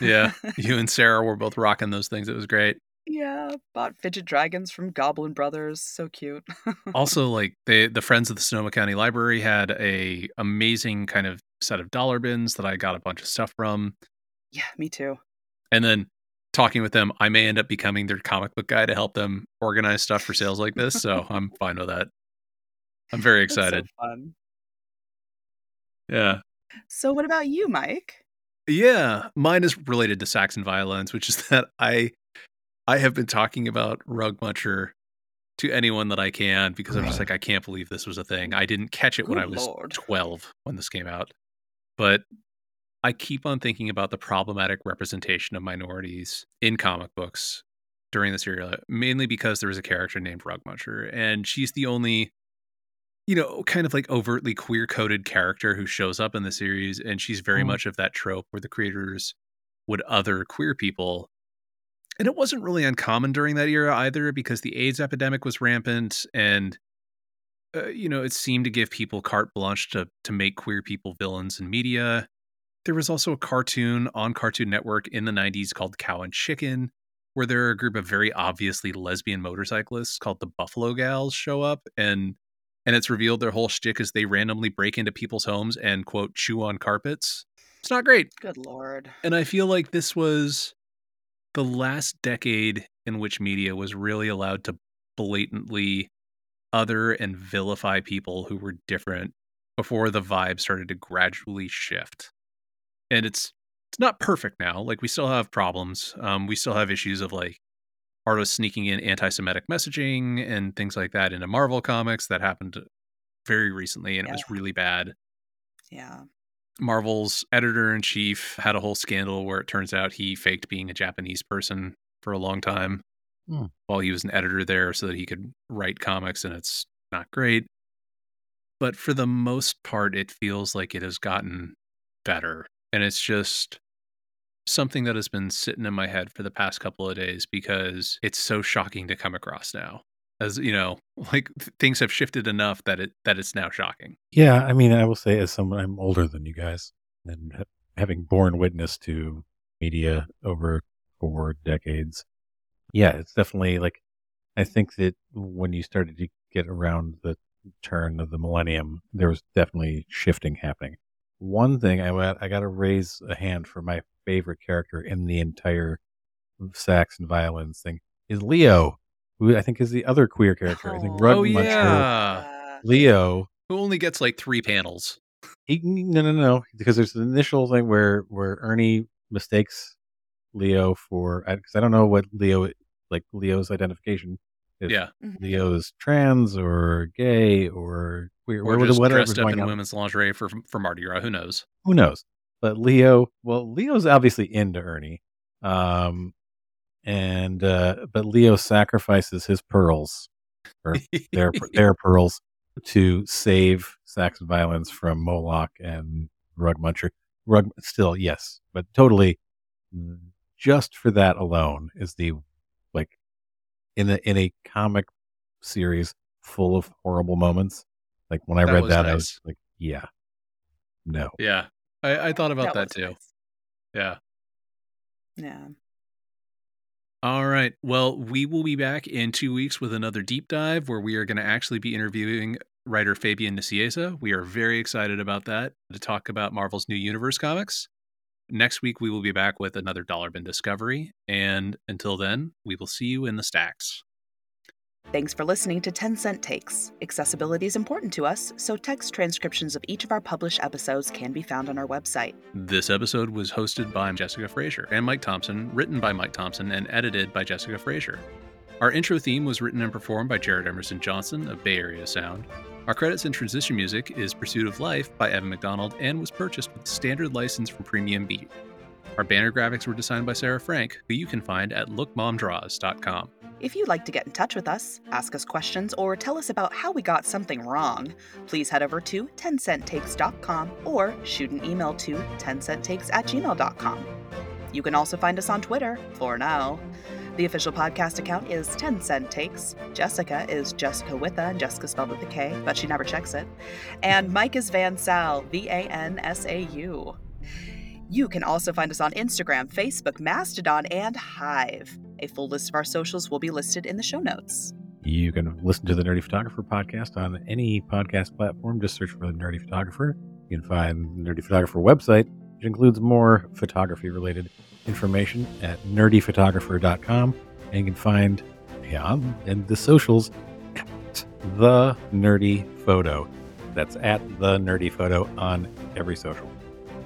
Yeah. [laughs] You and Sarah were both rocking those things. It was great. yeah bought fidget dragons from goblin brothers so cute [laughs] also like they the friends of the sonoma county library had a amazing kind of set of dollar bins that i got a bunch of stuff from yeah me too and then talking with them i may end up becoming their comic book guy to help them organize stuff for sales like this so [laughs] i'm fine with that i'm very That's so excited fun. Yeah. So what about you mike? Yeah mine is related to sax and violins which is [laughs] that i i have been talking about rug muncher to anyone that i can because i'm just like i can't believe this was a thing. I didn't catch it when i was Lord. 12 when this came out but i keep on thinking about the problematic representation of minorities in comic books during this era mainly because there was a character named rug muncher and she's the only you know kind of like overtly queer coded character who shows up in the series and she's very Mhm. much of that trope where the creators would other queer people and it wasn't really uncommon during that era either because the AIDS epidemic was rampant and uh, you know it seemed to give people carte blanche to to make queer people villains in media. There was also a cartoon on Cartoon Network in the 90s called Cow and Chicken where there are a group of very obviously lesbian motorcyclists called the Buffalo Gals show up and and it's revealed their whole shtick is they randomly break into people's homes and quote chew on carpets. It's not great. good lord And I feel like this was the last decade in which media was really allowed to blatantly other and vilify people who were different before the vibe started to gradually shift. And it's it's not perfect now. Like we still have problems. Um, we still have issues of like artists sneaking in anti-Semitic messaging and things like that into Marvel comics that happened very recently, and it was really bad. yeah Marvel's editor in chief had a whole scandal where it turns out he faked being a Japanese person for a long time Hmm. while he was an editor there so that he could write comics, and it's not great. But for the most part, it feels like it has gotten better. And it's just something that has been sitting in my head for the past couple of days because it's so shocking to come across now. As you know, [laughs] like th- things have shifted enough that it that it's now shocking. Yeah, I mean, I will say as someone I'm older than you guys, and ha- having borne witness to media over four decades, yeah, it's definitely like I think that when you started to get around the turn of the millennium, there was definitely shifting happening. One thing I I got to raise a hand for my favorite character in the entire sax and violins thing is Leo. who I think is the other queer character. I think Oh, Oh, Muncher, yeah. Uh, Leo. Who only gets like three panels. He, no, no, no, because there's an initial thing where where Ernie mistakes Leo for because I don't know what Leo like Leo's identification. If Yeah. mhm. Leo is trans or gay or queer, Or or just whatever's dressed up in on. women's lingerie for for Mardi Gras. Who knows? Who knows? But Leo, well, Leo's obviously into Ernie, um, and uh, but Leo sacrifices his pearls or [laughs] their their pearls to save Sax and Violins from Moloch and Rug Muncher. Rug still yes, but totally just for that alone is the like in a in a comic series full of horrible moments. Like when I That read that, I was like, yeah, no. yeah. I, I thought about that, was too. nice. Yeah. Yeah. All right. Well, we will be back in two weeks with another deep dive where we are going to actually be interviewing writer Fabian Nicieza. We are very excited about that to talk about Marvel's New Universe comics. Next week, we will be back with another Dollar Bin Discovery. And until then, we will see you in the stacks. Thanks for listening to 10 Cent Takes. Accessibility is important to us, so text transcriptions of each of our published episodes can be found on our website. This episode was hosted by Jessica Frazier and Mike Thompson, written by Mike Thompson, and edited by Jessica Frazier. Our intro theme was written and performed by Jared Emerson Johnson of Bay Area Sound. Our credits and transition music is Pursuit of Life by Evan McDonald and was purchased with standard license from Premium Beat. Our banner graphics were designed by Sarah Frank, who you can find at lookmomdraws.com. If you'd like to get in touch with us, ask us questions, or tell us about how we got something wrong, please head over to 10centtakes.com or shoot an email to 10centtakes at gmail.com. You can also find us on Twitter, for now. The official podcast account is 10 Cent Takes. Jessica is Jessica with a, and Jessica spelled with a K, but she never checks it. And Mike is Van Sal, V A N S A U. You can also find us on Instagram, Facebook, Mastodon, and Hive. A full list of our socials will be listed in the show notes. You can listen to the Nerdy Photographer podcast on any podcast platform. Just search for the Nerdy Photographer. You can find the Nerdy Photographer website, which includes more photography related information at nerdyphotographer.com. And you can find yeah, and the socials at the Nerdy Photo. That's at the Nerdy Photo on every social.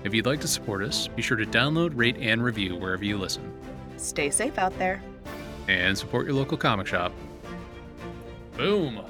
If you'd like to support us, be sure to download, rate, and review wherever you listen. Stay safe out there. And support your local comic shop. Boom!